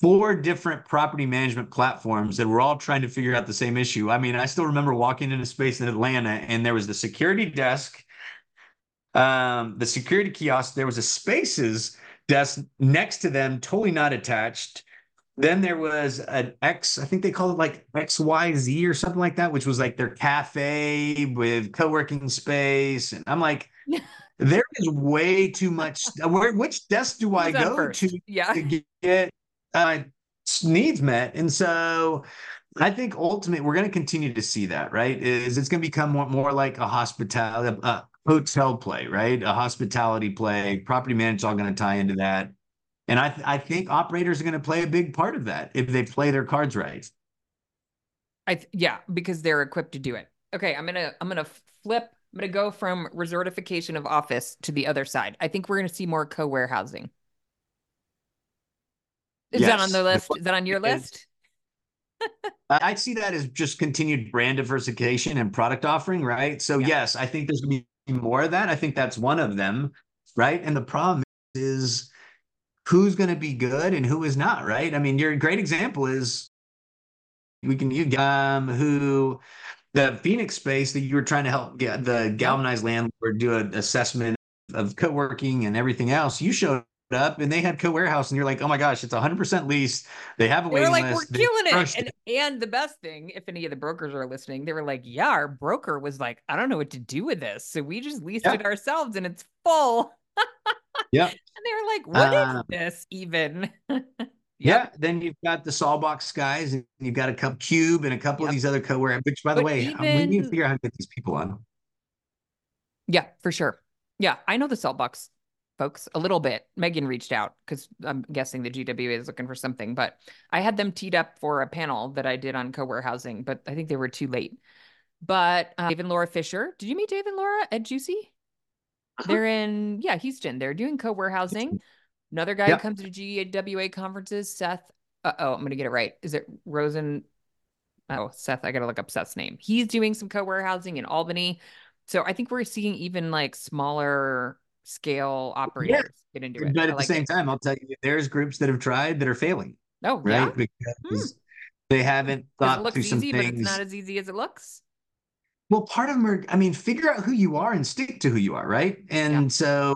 four different property management platforms that were all trying to figure out the same issue. I mean, I still remember walking into space in Atlanta and there was the security desk, um, the security kiosk, there was a spaces desk next to them, totally not attached. Then there was an X, I think they called it like XYZ or something like that, which was like their cafe with co-working space. And I'm like, there is way too much. Where which desk do I go to, yeah. to get uh, needs met. And so I think ultimately we're going to continue to see that, right? Is it's going to become more, more like a hospitality, a hotel play, right? A hospitality play. Property management all going to tie into that. And I, th- I think operators are going to play a big part of that if they play their cards right. I th- yeah, because they're equipped to do it. Okay, I'm gonna I'm gonna flip. I'm gonna go from resortification of office to the other side. I think we're gonna see more co warehousing. Is yes. that on the list? Is that on your list? I see that as just continued brand diversification and product offering, right? So yeah. yes, I think there's gonna be more of that. I think that's one of them, right? And the problem is who's going to be good and who is not, right? I mean, your great example is we can use um who the Phoenix space that you were trying to help get the galvanized landlord do an assessment of co-working and everything else. You showed up and they had co-warehouse and you're like, oh my gosh, it's 100% lease. They have a they waiting like, list. We're killing it. And, and the best thing, if any of the brokers are listening, they were like, yeah, our broker was like, I don't know what to do with this. So we just leased yeah. it ourselves and it's full. yeah. And they were like, "What uh, is this even? Yeah, then you've got the Saltbox guys, and you've got a cup cube and a couple yep. of these other co-ware. Which, by the way, even... we need to figure out how to get these people on. Yeah, for sure. Yeah, I know the Saltbox folks a little bit. Megan reached out because I'm guessing the GWA is looking for something, but I had them teed up for a panel that I did on co-warehousing, but I think they were too late. But uh, Dave and Laura Fisher, did you meet Dave and Laura at GCUC? Uh-huh. They're in yeah Houston. They're doing co-warehousing. Another guy yep. who comes to GWA conferences, Seth. Uh, oh, I'm gonna get it right. Is it Rosen? Oh, Seth. I gotta look up Seth's name. He's doing some co-warehousing in Albany. So I think we're seeing even like smaller scale operators yeah. get into it. But at like the same it. time, I'll tell you, there's groups that have tried that are failing. Oh, right, yeah? because hmm. they haven't thought through some easy, things. But it's not as easy as it looks. Well, part of them are. I mean, figure out who you are and stick to who you are, right? And yeah. so,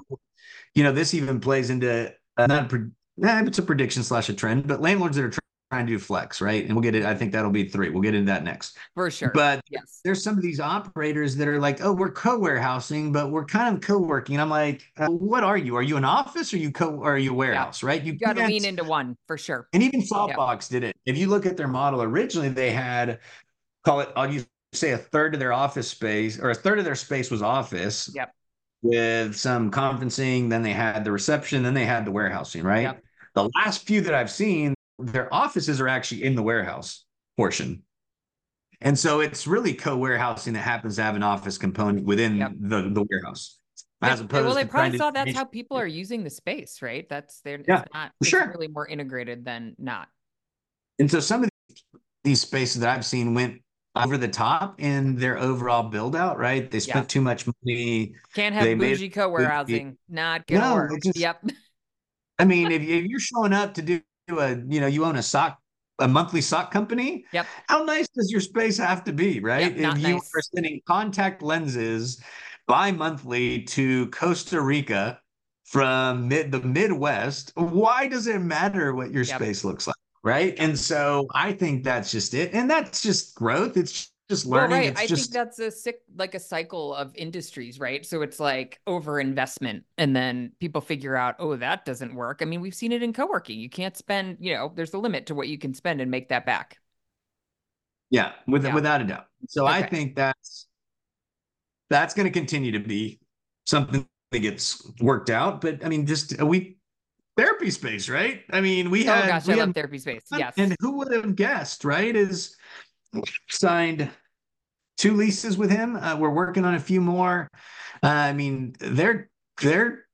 you know, this even plays into uh, not a, it's a prediction slash a trend, but landlords that are trying to do flex, right? And we'll get it. I think that'll be three. We'll get into that next. For sure. But yes. there's some of these operators that are like, oh, we're co-warehousing, but we're kind of co-working. And I'm like, uh, what are you? Are you an office or you co or are you a warehouse, yeah. right? You, you got to lean into one for sure. And even Saltbox did it. If you look at their model, originally they had call it, I'll use say a third of their office space or a third of their space was office. Yep with some conferencing. Then they had the reception. Then they had the warehousing, right? Yep. The last few that I've seen, their offices are actually in the warehouse portion. And so it's really co-warehousing that happens to have an office component within yep. the, the warehouse. As opposed well, they probably saw that's how people are using the space, right? That's they're yeah, not sure. really more integrated than not. And so some of these spaces that I've seen went over the top in their overall build out, right? They spent yeah. too much money. Can't have they bougie co-warehousing. Not gonna no. Just, yep. I mean, if, if you're showing up to do a, you know, you own a sock, a monthly sock company. Yep. How nice does your space have to be, right? Yep, if you nice. are sending contact lenses bi-monthly to Costa Rica from mid the Midwest, why does it matter what your yep. space looks like? right? And so I think that's just it, and that's just growth. It's just learning. Well, right. I just... think that's a sick, like a cycle of industries, right? So it's like over investment, and then people figure out, oh, that doesn't work. I mean, we've seen it in co-working. You can't spend, you know, there's a limit to what you can spend and make that back. Yeah, with, yeah. without a doubt. So okay. I think that's that's going to continue to be something that gets worked out. But I mean, just uh, a week therapy space, right? I mean, we oh, had, gosh, we I had, love therapy space. Yes. And who would have guessed, right? Is signed two leases with him. Uh, we're working on a few more. Uh, I mean, they're they're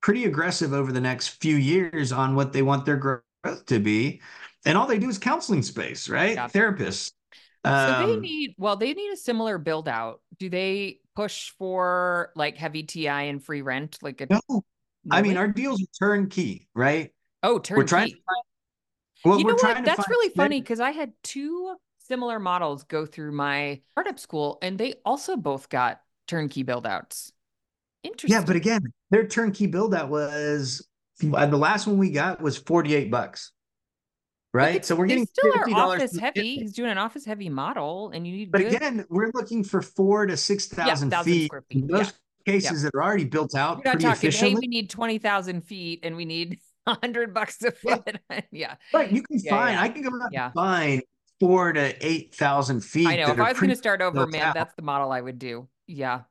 pretty aggressive over the next few years on what they want their growth to be, and all they do is counseling space, right? Yeah. Therapists. Um, so they um, need well, they need a similar build out. Do they push for like heavy TI and free rent? Like a no, I mean, our deals are turnkey, right? Oh, turnkey. We're trying. To Find, well, you know what? That's really funny because I had two similar models go through my startup school, and they also both got turnkey build outs. Interesting. Yeah, but again, their turnkey build out was uh, the last one we got was forty eight bucks. Right, so we're getting still our office heavy. He's doing an office heavy model, and you need. But good... again, we're looking for four to six thousand yeah, feet. feet. Most cases yep. that are already built out You're not talking, efficiently. Hey, we need 20,000 feet and we need 100 bucks a foot. Yeah. yeah. Right. You can yeah, find, yeah. I can go out and find four to 8,000 feet. I know. If I was going to start over, man, out. that's the model I would do. Yeah.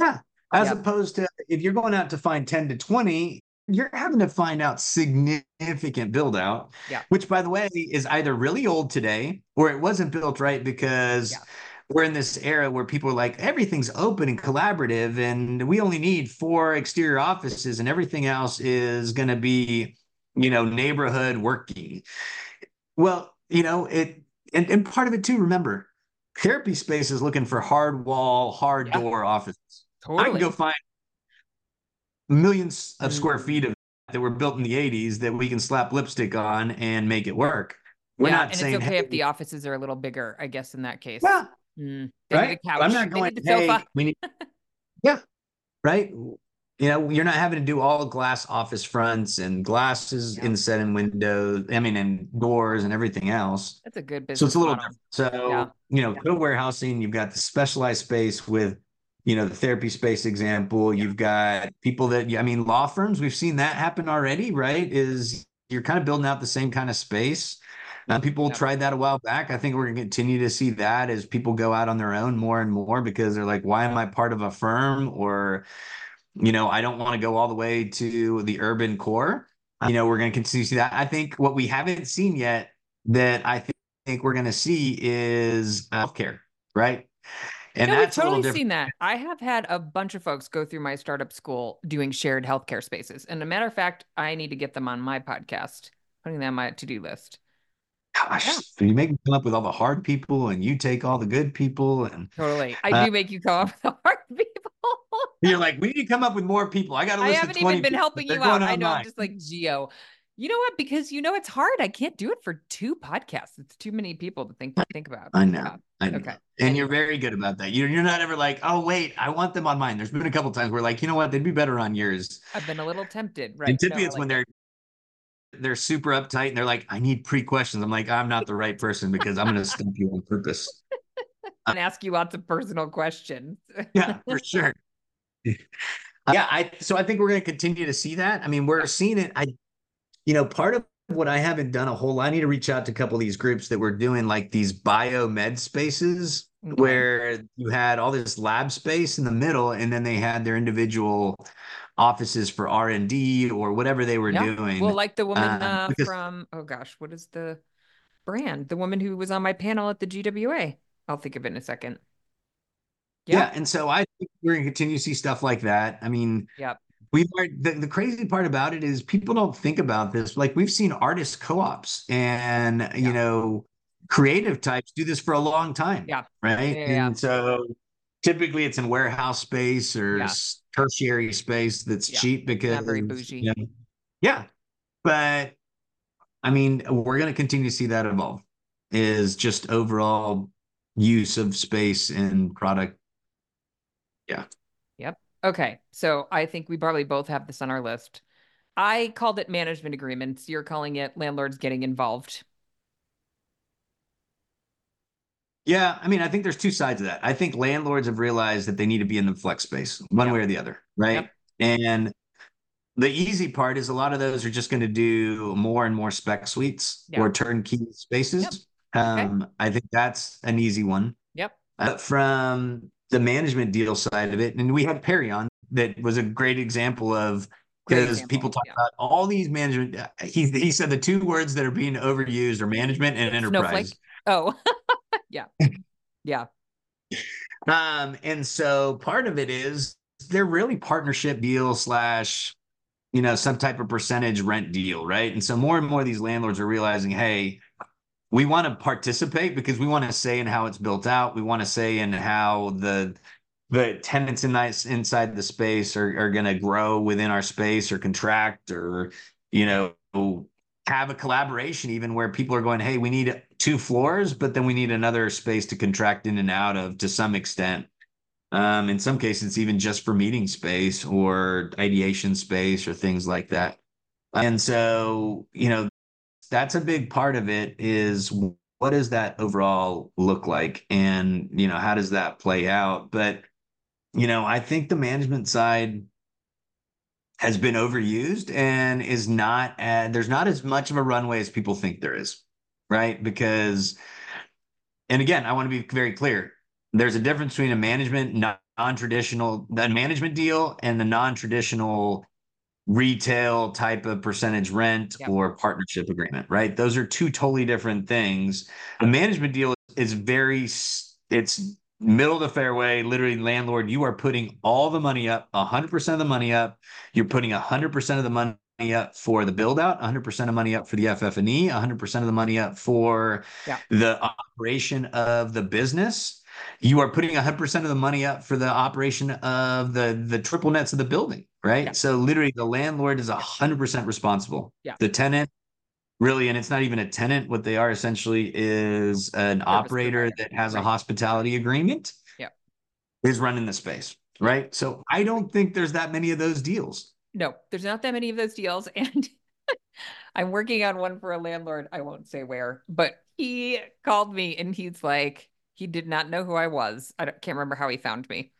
Yeah. As yep. opposed to if you're going out to find 10 to 20, you're having to find out significant build out, yeah. which by the way is either really old today or it wasn't built right because yeah we're in this era where people are like everything's open and collaborative and we only need four exterior offices and everything else is going to be you know, neighborhood working. Well, you know, it and, and part of it too, remember, therapy space is looking for hard wall, hard yeah. door offices. Totally. I can go find millions of mm-hmm. square feet of that were built in the 80s that we can slap lipstick on and make it work. We're yeah, not and saying, it's okay hey, if the offices are a little bigger, I guess, in that case. Yeah. Mm, right. I'm not going, hey, we need, yeah. Right. You know, you're not having to do all glass office fronts and glasses yeah. inset and windows. I mean, and doors and everything else. That's a good business. So it's a little different. So, yeah. you know, co-warehousing, you've got the specialized space with you know the therapy space example you've got people that i mean law firms we've seen that happen already right is you're kind of building out the same kind of space uh, people yeah. tried that a while back i think we're going to continue to see that as people go out on their own more and more because they're like why am i part of a firm or you know i don't want to go all the way to the urban core you know we're going to continue to see that i think what we haven't seen yet that i think we're going to see is uh, healthcare right and no, that's totally seen that. I have had a bunch of folks go through my startup school doing shared healthcare spaces. And a matter of fact, I need to get them on my podcast, putting them on my to do list. Gosh, yeah. you make me come up with all the hard people and you take all the good people. And totally, I uh, do make you come up with the hard people. you're like, we need to come up with more people. I got to listen to it. I haven't even been helping you out. I know, I'm just like Gio. You know what? Because you know it's hard. I can't do it for two podcasts. It's too many people to think think about. I know. I know. Okay. And anyway. you're very good about that. You're you're not ever like, oh wait, I want them on mine. There's been a couple times where like, you know what, they'd be better on yours. I've been a little tempted, right? And typically no, it's like when they're they're super uptight and they're like, I need pre questions. I'm like, I'm not the right person because I'm gonna stump you on purpose. and ask you lots of personal questions. yeah, for sure. yeah, I so I think we're gonna continue to see that. I mean, we're seeing it. I you know, part of what I haven't done a whole lot, I need to reach out to a couple of these groups that were doing like these biomed spaces okay. where you had all this lab space in the middle and then they had their individual offices for R&D or whatever they were yeah. doing. Well, like the woman uh, uh, because, from, oh gosh, what is the brand? The woman who was on my panel at the GWA. I'll think of it in a second. Yeah. yeah and so I think we're going to continue to see stuff like that. I mean, yeah We've the, the crazy part about it is people don't think about this. Like we've seen artist co-ops and yeah. you know creative types do this for a long time. Yeah. Right. Yeah, and so typically it's in warehouse space or yeah. tertiary space that's cheap because Not very bougie. You know, yeah. But I mean, we're going to continue to see that evolve. Is just overall use of space and product. Yeah. Yep. Okay. So I think we probably both have this on our list. I called it management agreements. You're calling it landlords getting involved. Yeah, I mean, I think there's two sides of that. I think landlords have realized that they need to be in the flex space, one yep. way or the other, right? Yep. And the easy part is a lot of those are just going to do more and more spec suites yep. or turnkey spaces. Um, okay. I think that's an easy one. Yep. Uh, from the management deal side of it. And we had Perry on that was a great example of because people talk yeah. about all these management. He he said the two words that are being overused are management and enterprise. Snowflake. Oh, yeah, yeah. Um, and so part of it is they're really partnership deal slash, you know, some type of percentage rent deal, right? And so more and more these landlords are realizing, hey, we want to participate because we want to say in how it's built out. We want to say in how the the tenants in that, inside the space are, are going to grow within our space or contract or you know have a collaboration even where people are going hey we need two floors but then we need another space to contract in and out of to some extent. Um, in some cases even just for meeting space or ideation space or things like that. And so you know that's a big part of it is what does that overall look like? And you know how does that play out? But you know i think the management side has been overused and is not at, there's not as much of a runway as people think there is right because and again i want to be very clear there's a difference between a management non-traditional the management deal and the non-traditional retail type of percentage rent yep. or partnership agreement, right? Those are two totally different things. A management deal is very it's middle of the fairway, literally landlord, you are putting all the money up, 100% of the money up. You're putting 100% of the money up for the build out, 100% of money up for the FF&E, 100% of the money up for yeah. the operation of the business. You are putting 100% of the money up for the operation of the the triple nets of the building, right? Yeah. So literally the landlord is 100% responsible. Yeah. The tenant really and it's not even a tenant what they are essentially is an Service operator provider. that has a hospitality agreement Yeah. is running the space right so i don't think there's that many of those deals No, there's not that many of those deals. And I'm working on one for a landlord. I won't say where, but he called me and he's like, he did not know who I was. I don't- can't remember how he found me.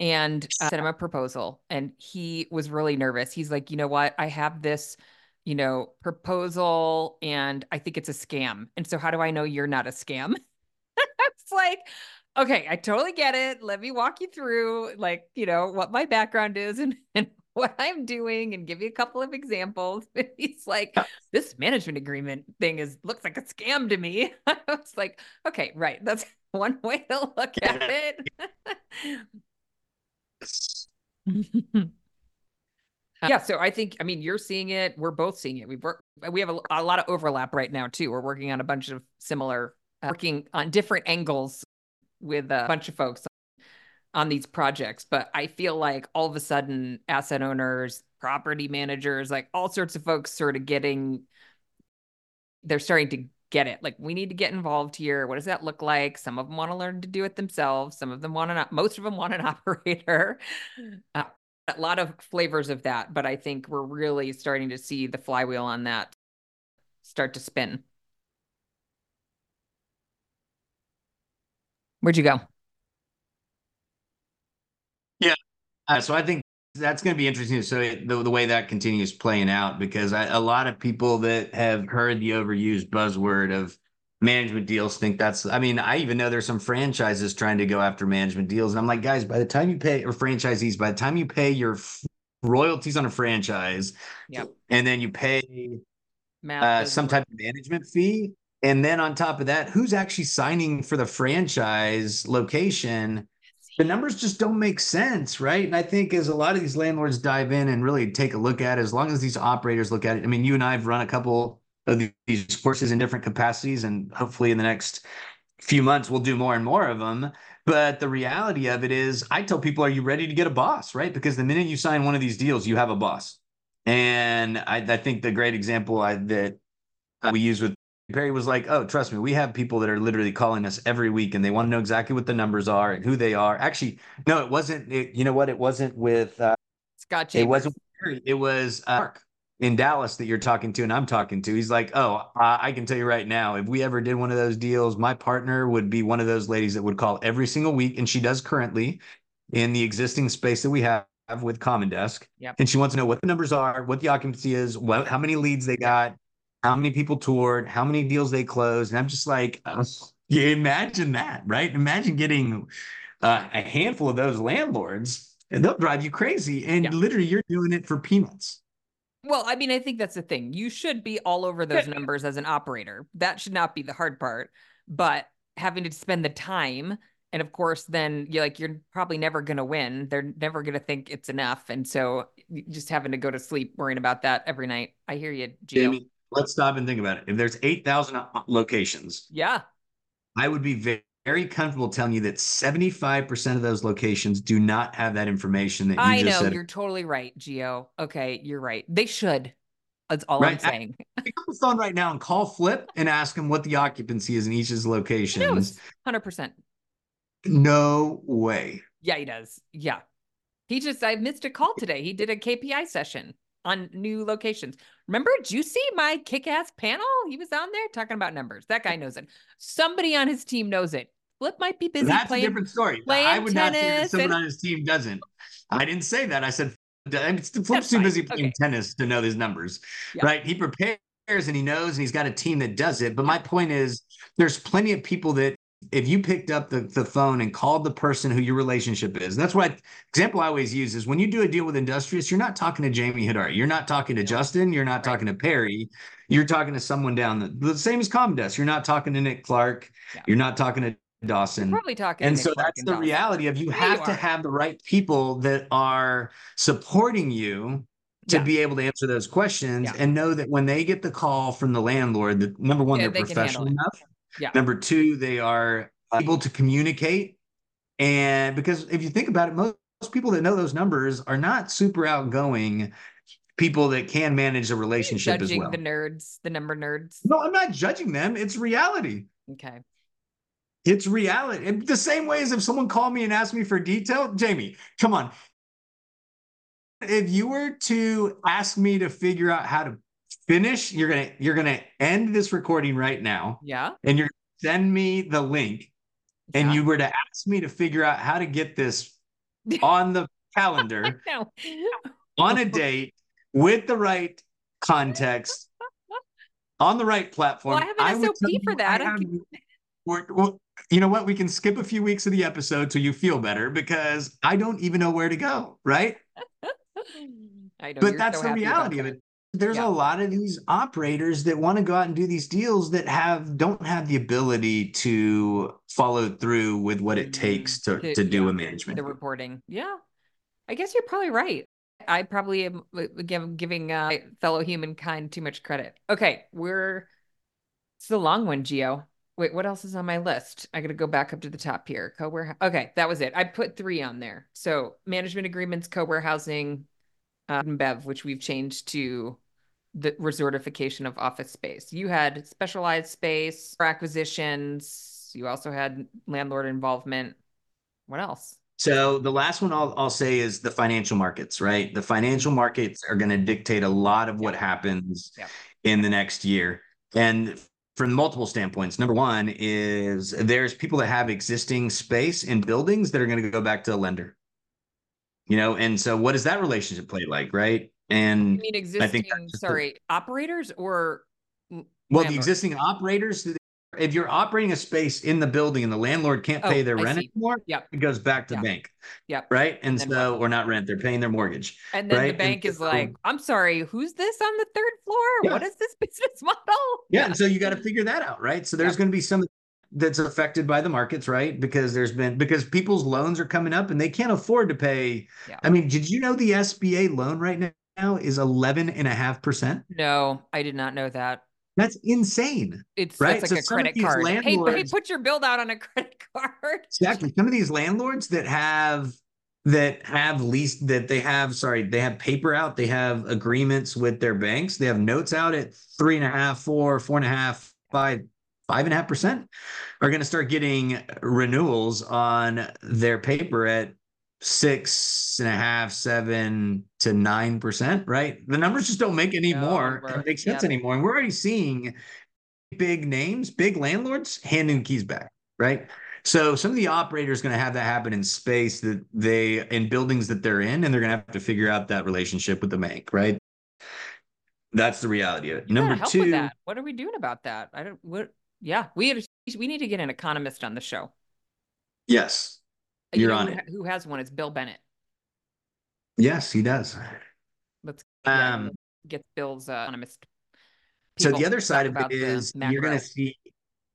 And I sent him a proposal and he was really nervous. He's like, you know what? I have this, you know, proposal and I think it's a scam. And so how do I know you're not a scam? it's like, okay, I totally get it. Let me walk you through like, you know, what my background is and, and what I'm doing and give you a couple of examples. He's like, this management agreement thing is looks like a scam to me. I was like, okay, right. That's one way to look at it. Yeah, so I think I mean you're seeing it, we're both seeing it. We've worked we have a, a lot of overlap right now too. We're working on a bunch of similar uh, working on different angles with a bunch of folks on these projects, but I feel like all of a sudden asset owners, property managers, like all sorts of folks sort of getting they're starting to get it. Like we need to get involved here. What does that look like? Some of them want to learn to do it themselves. Some of them want to most of them want an operator. Uh, a lot of flavors of that, but I think we're really starting to see the flywheel on that start to spin. Where'd you go? Uh, so I think that's going to be interesting. So the, the way that continues playing out, because I, a lot of people that have heard the overused buzzword of management deals think that's, I mean, I even know there's some franchises trying to go after management deals. And I'm like, guys, by the time you pay, or franchisees, by the time you pay your f- royalties on a franchise, Yep. and then you pay uh, some work. type of management fee. And then on top of that, who's actually signing for the franchise location? The numbers just don't make sense, right? And I think as a lot of these landlords dive in and really take a look at it, as long as these operators look at it, I mean, you and I have run a couple of these courses in different capacities, and hopefully in the next few months we'll do more and more of them. But the reality of it is, I tell people, are you ready to get a boss, right? Because the minute you sign one of these deals, you have a boss. And I, I think the great example I, that we use with Perry was like, oh, trust me, we have people that are literally calling us every week and they want to know exactly what the numbers are and who they are. Actually, no, it wasn't. It, you know what? It wasn't with, uh, Scott it wasn't with Perry. It was uh, Mark in Dallas that you're talking to and I'm talking to. He's like, oh, uh, I can tell you right now, if we ever did one of those deals, my partner would be one of those ladies that would call every single week. And she does currently in the existing space that we have with Common Desk. Yep. And she wants to know what the numbers are, what the occupancy is, what, how many leads they got, how many people toured, how many deals they closed. And I'm just like, uh, yeah, imagine that, right? Imagine getting uh, a handful of those landlords and they'll drive you crazy. And Yeah. literally, you're doing it for peanuts. Well, I mean, I think that's the thing. You should be all over those numbers as an operator. That should not be the hard part. But having to spend the time, and of course, then you're like, you're probably never going to win. They're never going to think it's enough. And so just having to go to sleep worrying about that every night. I hear you, Gio. Jamie, let's stop and think about it. If there's 8,000 uh, locations, Yeah. I would be ve- very comfortable telling you that 75% of those locations do not have that information that you just said. I know said. you're totally right, Gio. Okay, you're right. They should. That's all Right, I'm I- saying. Pick up the phone right now and call Flip and ask him what the occupancy is in each of his locations. knows. 100%. No way. Yeah, he does. Yeah. He just, I missed a call today. He did a KPI session on new locations. Remember GCUC, my kick ass panel? He was on there talking about numbers. That guy knows it. Somebody on his team knows it. Flip might be busy That's playing. a different story. playing I would not say that someone and- on his team doesn't. I didn't say that. I said Flip's That's too busy playing Okay. tennis to know these numbers, Yeah. right? He prepares and he knows and he's got a team that does it. But my point is, there's plenty of people that if you picked up the, the phone and called the person who your relationship is, and that's what example I always use is when you do a deal with Industrious, you're not talking to Jamie Hodari, you're not talking to. Justin, you're not Right. talking to Perry, you're talking to someone down the, the same as Comdesk. You're not talking to Nick Clark, Yeah. you're not talking to Dawson. Probably talking. And so that's the Dawson. reality of you Yeah, have you to have the right people that are supporting you to Yeah. be able to answer those questions Yeah. and know that when they get the call from the landlord, that number one, they're they professional enough. Yeah. Number two, they are able to communicate. And because if you think about it, most, most people that know those numbers are not super outgoing people that can manage a relationship as Judging well. the nerds, the number nerds. No, I'm not judging them. It's reality. Okay. It's reality. And the same way as if someone called me and asked me for detail, Jamie, come on. If you were to ask me to figure out how to finish, you're gonna you're gonna end this recording right now, Yeah. and you're gonna send me the link, and you were to ask me to figure out how to get this on the calendar No. on a date with the right context on the right platform. Well, I have an SOP for that. Have- can- we're- well, you know what? We can skip a few weeks of the episode so you feel better because I don't even know where to go, right? I know. but that's so the reality of it. There's Yeah. a lot of these operators that want to go out and do these deals that have don't have the ability to follow through with what it Mm, takes to, to- to do yeah, a management. The reporting. Yeah. I guess you're probably right. I probably am uh, giving uh, fellow humankind too much credit. Okay, we're it's the long one, Gio. Wait, what else is on my list? I got to go back up to the top here. Co-warehouse. Okay, that was it. I put three on there. So management agreements, co-warehousing, uh, and Bev, which we've changed to the resortification of office space. You had specialized space for acquisitions. You also had landlord involvement. What else? So the last one I'll, I'll say is the financial markets, right? The financial markets are going to dictate a lot of what happens in the next year. And from multiple standpoints, number one is there's people that have existing space in buildings that are going to go back to a lender. You know, and so what does that relationship play like, right? You And mean I existing, think that's the- sorry, operators or well, the existing operators, if you're operating a space in the building and the landlord can't Oh, pay their I rent see. anymore, Yep. it goes back to Yeah. bank. Yep. Right. And, then so, what? or not rent, they're paying their mortgage. And then right? the And bank is so- like, I'm sorry, who's this on the third floor? Yeah. What is this business model? Yeah. And so you got to figure that out. Right. So there's Yep. going to be some that's affected by the markets, right? Because there's been, because people's loans are coming up and they can't afford to pay. Yeah. I mean, did you know the SBA loan right now is 11 and a half percent? No, I did not know that. That's insane. It's Right, that's so like a credit card. Hey, but hey, put your bill out on a credit card. Exactly. Some of these landlords that have that have leased that they have sorry they have paper out they have agreements with their banks they have notes out at three and a half four four and a half five five and a half percent are going to start getting renewals on their paper at six and a half seven to nine percent right the numbers just don't make any No, more make sense Yep. anymore and we're already seeing big names big landlords handing keys back right so some of the operators going to have that happen in space that they in buildings that they're in, and they're going to have to figure out that relationship with the bank, right? That's the reality of it. You Number two, that. What are we doing about that? I don't. What? Yeah, we had, we need to get an economist on the show. yes, You You're know on who, it. Who has one? It's Bill Bennett. yes, he does. Let's Um, get Bill's uh, economist. so the other side of it is you're going to see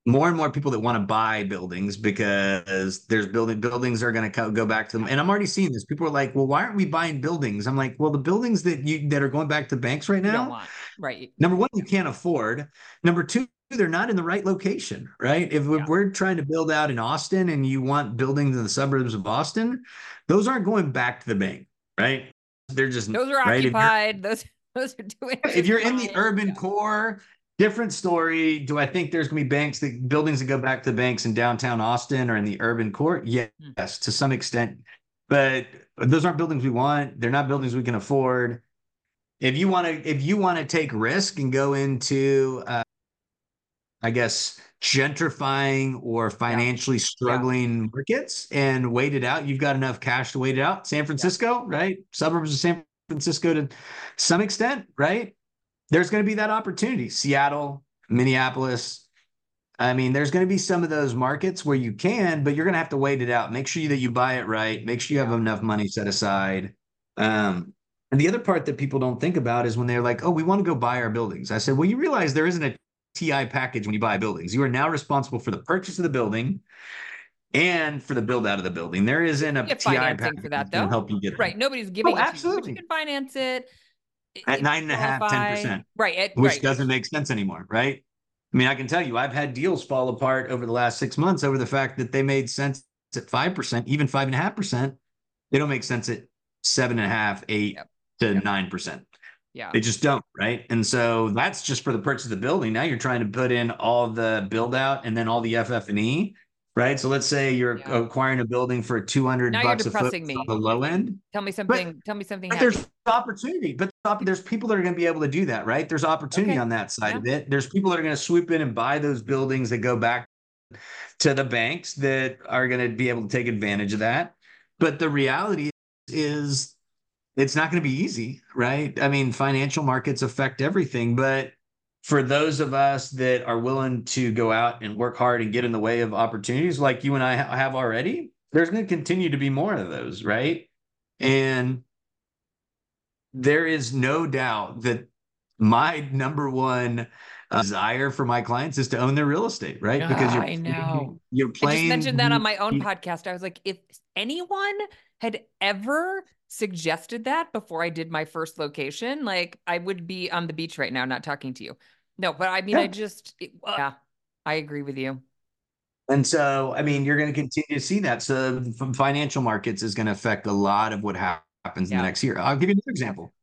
more and more people that want to buy buildings because there's building buildings are going to go back to them and i'm already seeing this people are like well why aren't we buying buildings i'm like well the buildings that you that are going back to banks right now right. number one, you can't afford. Number two, they're not in the right location, right? If Yeah. we're trying to build out in Austin and you want buildings in the suburbs of Austin, those aren't going back to the bank, right? They're just Those are right? Occupied. Those those are doing. If you're in the urban Yeah. core, different story. Do I think there's going to be banks that buildings that go back to the banks in downtown Austin or in the urban core? Yes, Hmm. to some extent. But those aren't buildings we want. They're not buildings we can afford. If you want to, if you want to take risk and go into, uh, I guess gentrifying or financially struggling markets and wait it out, you've got enough cash to wait it out. San Francisco, right? Suburbs of San Francisco to some extent, right? There's going to be that opportunity. Seattle, Minneapolis. I mean, there's going to be some of those markets where you can, but you're going to have to wait it out. Make sure that you buy it right. Make sure you have enough money set aside. Um, and the other part that people don't think about is when they're like, "Oh, we want to go buy our buildings." I said, "Well, you realize there isn't a TI package when you buy buildings. You are now responsible for the purchase of the building and for the build out of the building. There isn't a TI package for that, though. help you get there. Right. Nobody's oh, giving it to you, absolutely. you can finance it. at nine and a half, ten percent, right? It, which right. doesn't make sense anymore, right? I mean, I can tell you, I've had deals fall apart over the last six months over the fact that they made sense at five percent, even five and a half percent. They don't make sense at seven and a half, eight Yep. to Yep. nine percent. Yeah. They just don't, right? And so that's just for the purchase of the building. Now you're trying to put in all the build out and then all the FF and E, right? So let's say you're Yeah. acquiring a building for 200 Now you're bucks a foot me. on the low end. Tell me something. tell me something. But happy. there's opportunity, but there's people that are going to be able to do that, right? There's opportunity Okay. on that side Yeah. of it. There's people that are going to swoop in and buy those buildings that go back to the banks that are going to be able to take advantage of that. But the reality is it's not going to be easy, right? I mean, financial markets affect everything, but for those of us that are willing to go out and work hard and get in the way of opportunities like you and I ha- have already, there's going to continue to be more of those, right? And there is no doubt that my number one uh, desire for my clients is to own their real estate, right? because you're I know. you're I just mentioned that on my own podcast. I was like, if anyone had ever suggested that before I did my first location, like I would be on the beach right now, not talking to you. No, but I mean, I just, it- yeah, I agree with you. And so, I mean, you're going to continue to see that. So, financial markets is going to affect a lot of what hap- happens in the next year. I'll give you another example.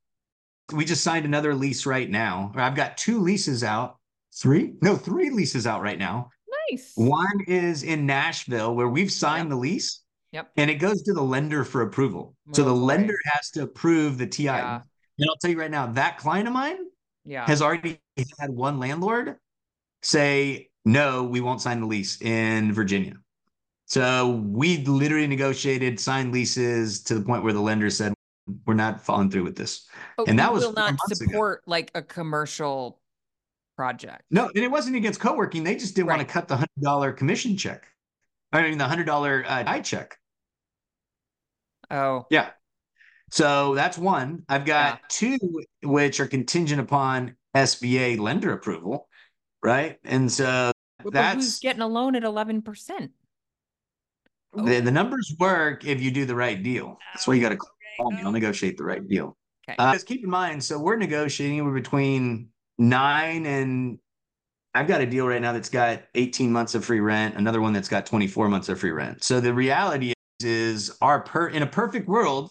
We just signed another lease right now. I've got two leases out, three, no, three leases out right now. Nice. One is in Nashville where we've signed the lease. Yep. And it goes to the lender for approval. So Oh, the boy. lender has to approve the TI. Yeah. And I'll tell you right now, that client of mine Yeah. has already had one landlord say, no, we won't sign the lease in Virginia. So we literally negotiated signed leases to the point where the lender said, we're not following through with this. But and that was will not months ago. support like a commercial project. No, and it wasn't against co-working. They just didn't want to cut the hundred dollar commission check. I mean, the hundred dollar uh, die check. Oh, Yeah. So that's one. I've got two, which are contingent upon SBA lender approval, right? And so but who's that's getting a loan at 11%? the, the numbers work if you do the right deal. That's why you got to call me. I'll negotiate the right deal. Okay. Uh, just keep in mind, so we're negotiating. Between nine and I've got a deal right now that's got 18 months of free rent, another one that's got 24 months of free rent. So the reality is, is our per in a perfect world,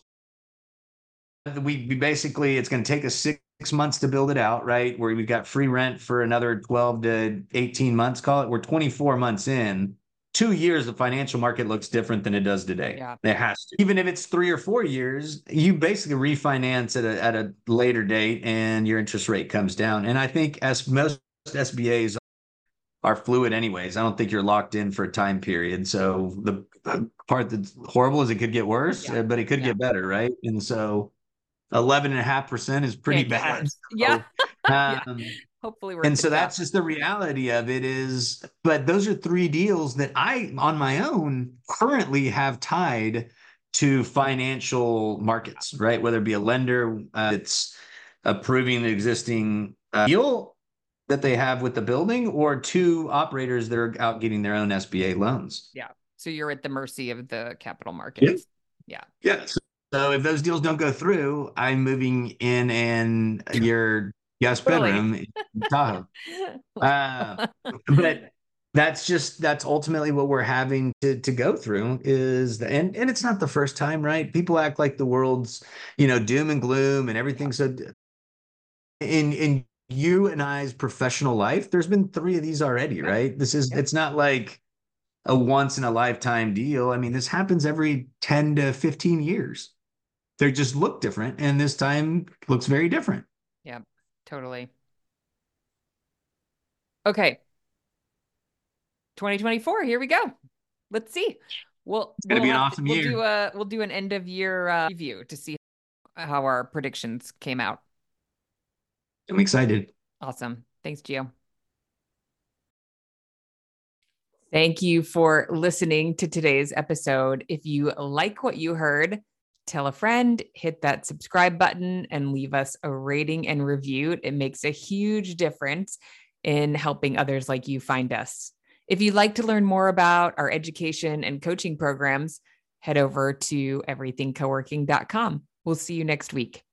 we, we basically it's going to take us six months to build it out, right? Where we've got free rent for another 12 to 18 months, call it. We're 24 months in. Two years, the financial market looks different than it does today. Yeah. It has to. Even if it's three or four years, you basically refinance at a, at a later date and your interest rate comes down. And I think as most SBAs are fluid anyways, I don't think you're locked in for a time period. So the part that's horrible is it could get worse, Yeah. but it could Yeah. get better, right? And so 11 and a half percent is pretty bad. Yeah. Yeah. Um, Hopefully we're and so that's just the reality of it is but those are three deals that i on my own currently have tied to financial markets right? Whether it be a lender uh, that's approving the existing uh, deal that they have with the building or two operators that are out getting their own sba loans. Yeah. So you're at the mercy of the capital markets. yeah. So, so if those deals don't go through i'm moving in and your guest bedroom in tahoe. Uh, but that's just that's ultimately what we're having to to go through is the, and and it's not the first time right? People act like the world's you know doom and gloom and everything so in in you and i's professional life there's been three of these already right? This is it's not like a once in a lifetime deal. I mean this happens every 10 to 15 years. They just look different and this time looks very different Totally. Okay. 2024, here we go. Let's see. We'll It's gonna we'll be an have to- awesome we'll do a we'll do an end of year uh, review to see how our predictions came out. i'm excited Awesome. Thanks, Gio. Thank you for listening to today's episode. If you like what you heard, tell a friend, hit that subscribe button, and leave us a rating and review. It makes a huge difference in helping others like you find us. If you'd like to learn more about our education and coaching programs, head over to everythingcoworking.com. We'll see you next week.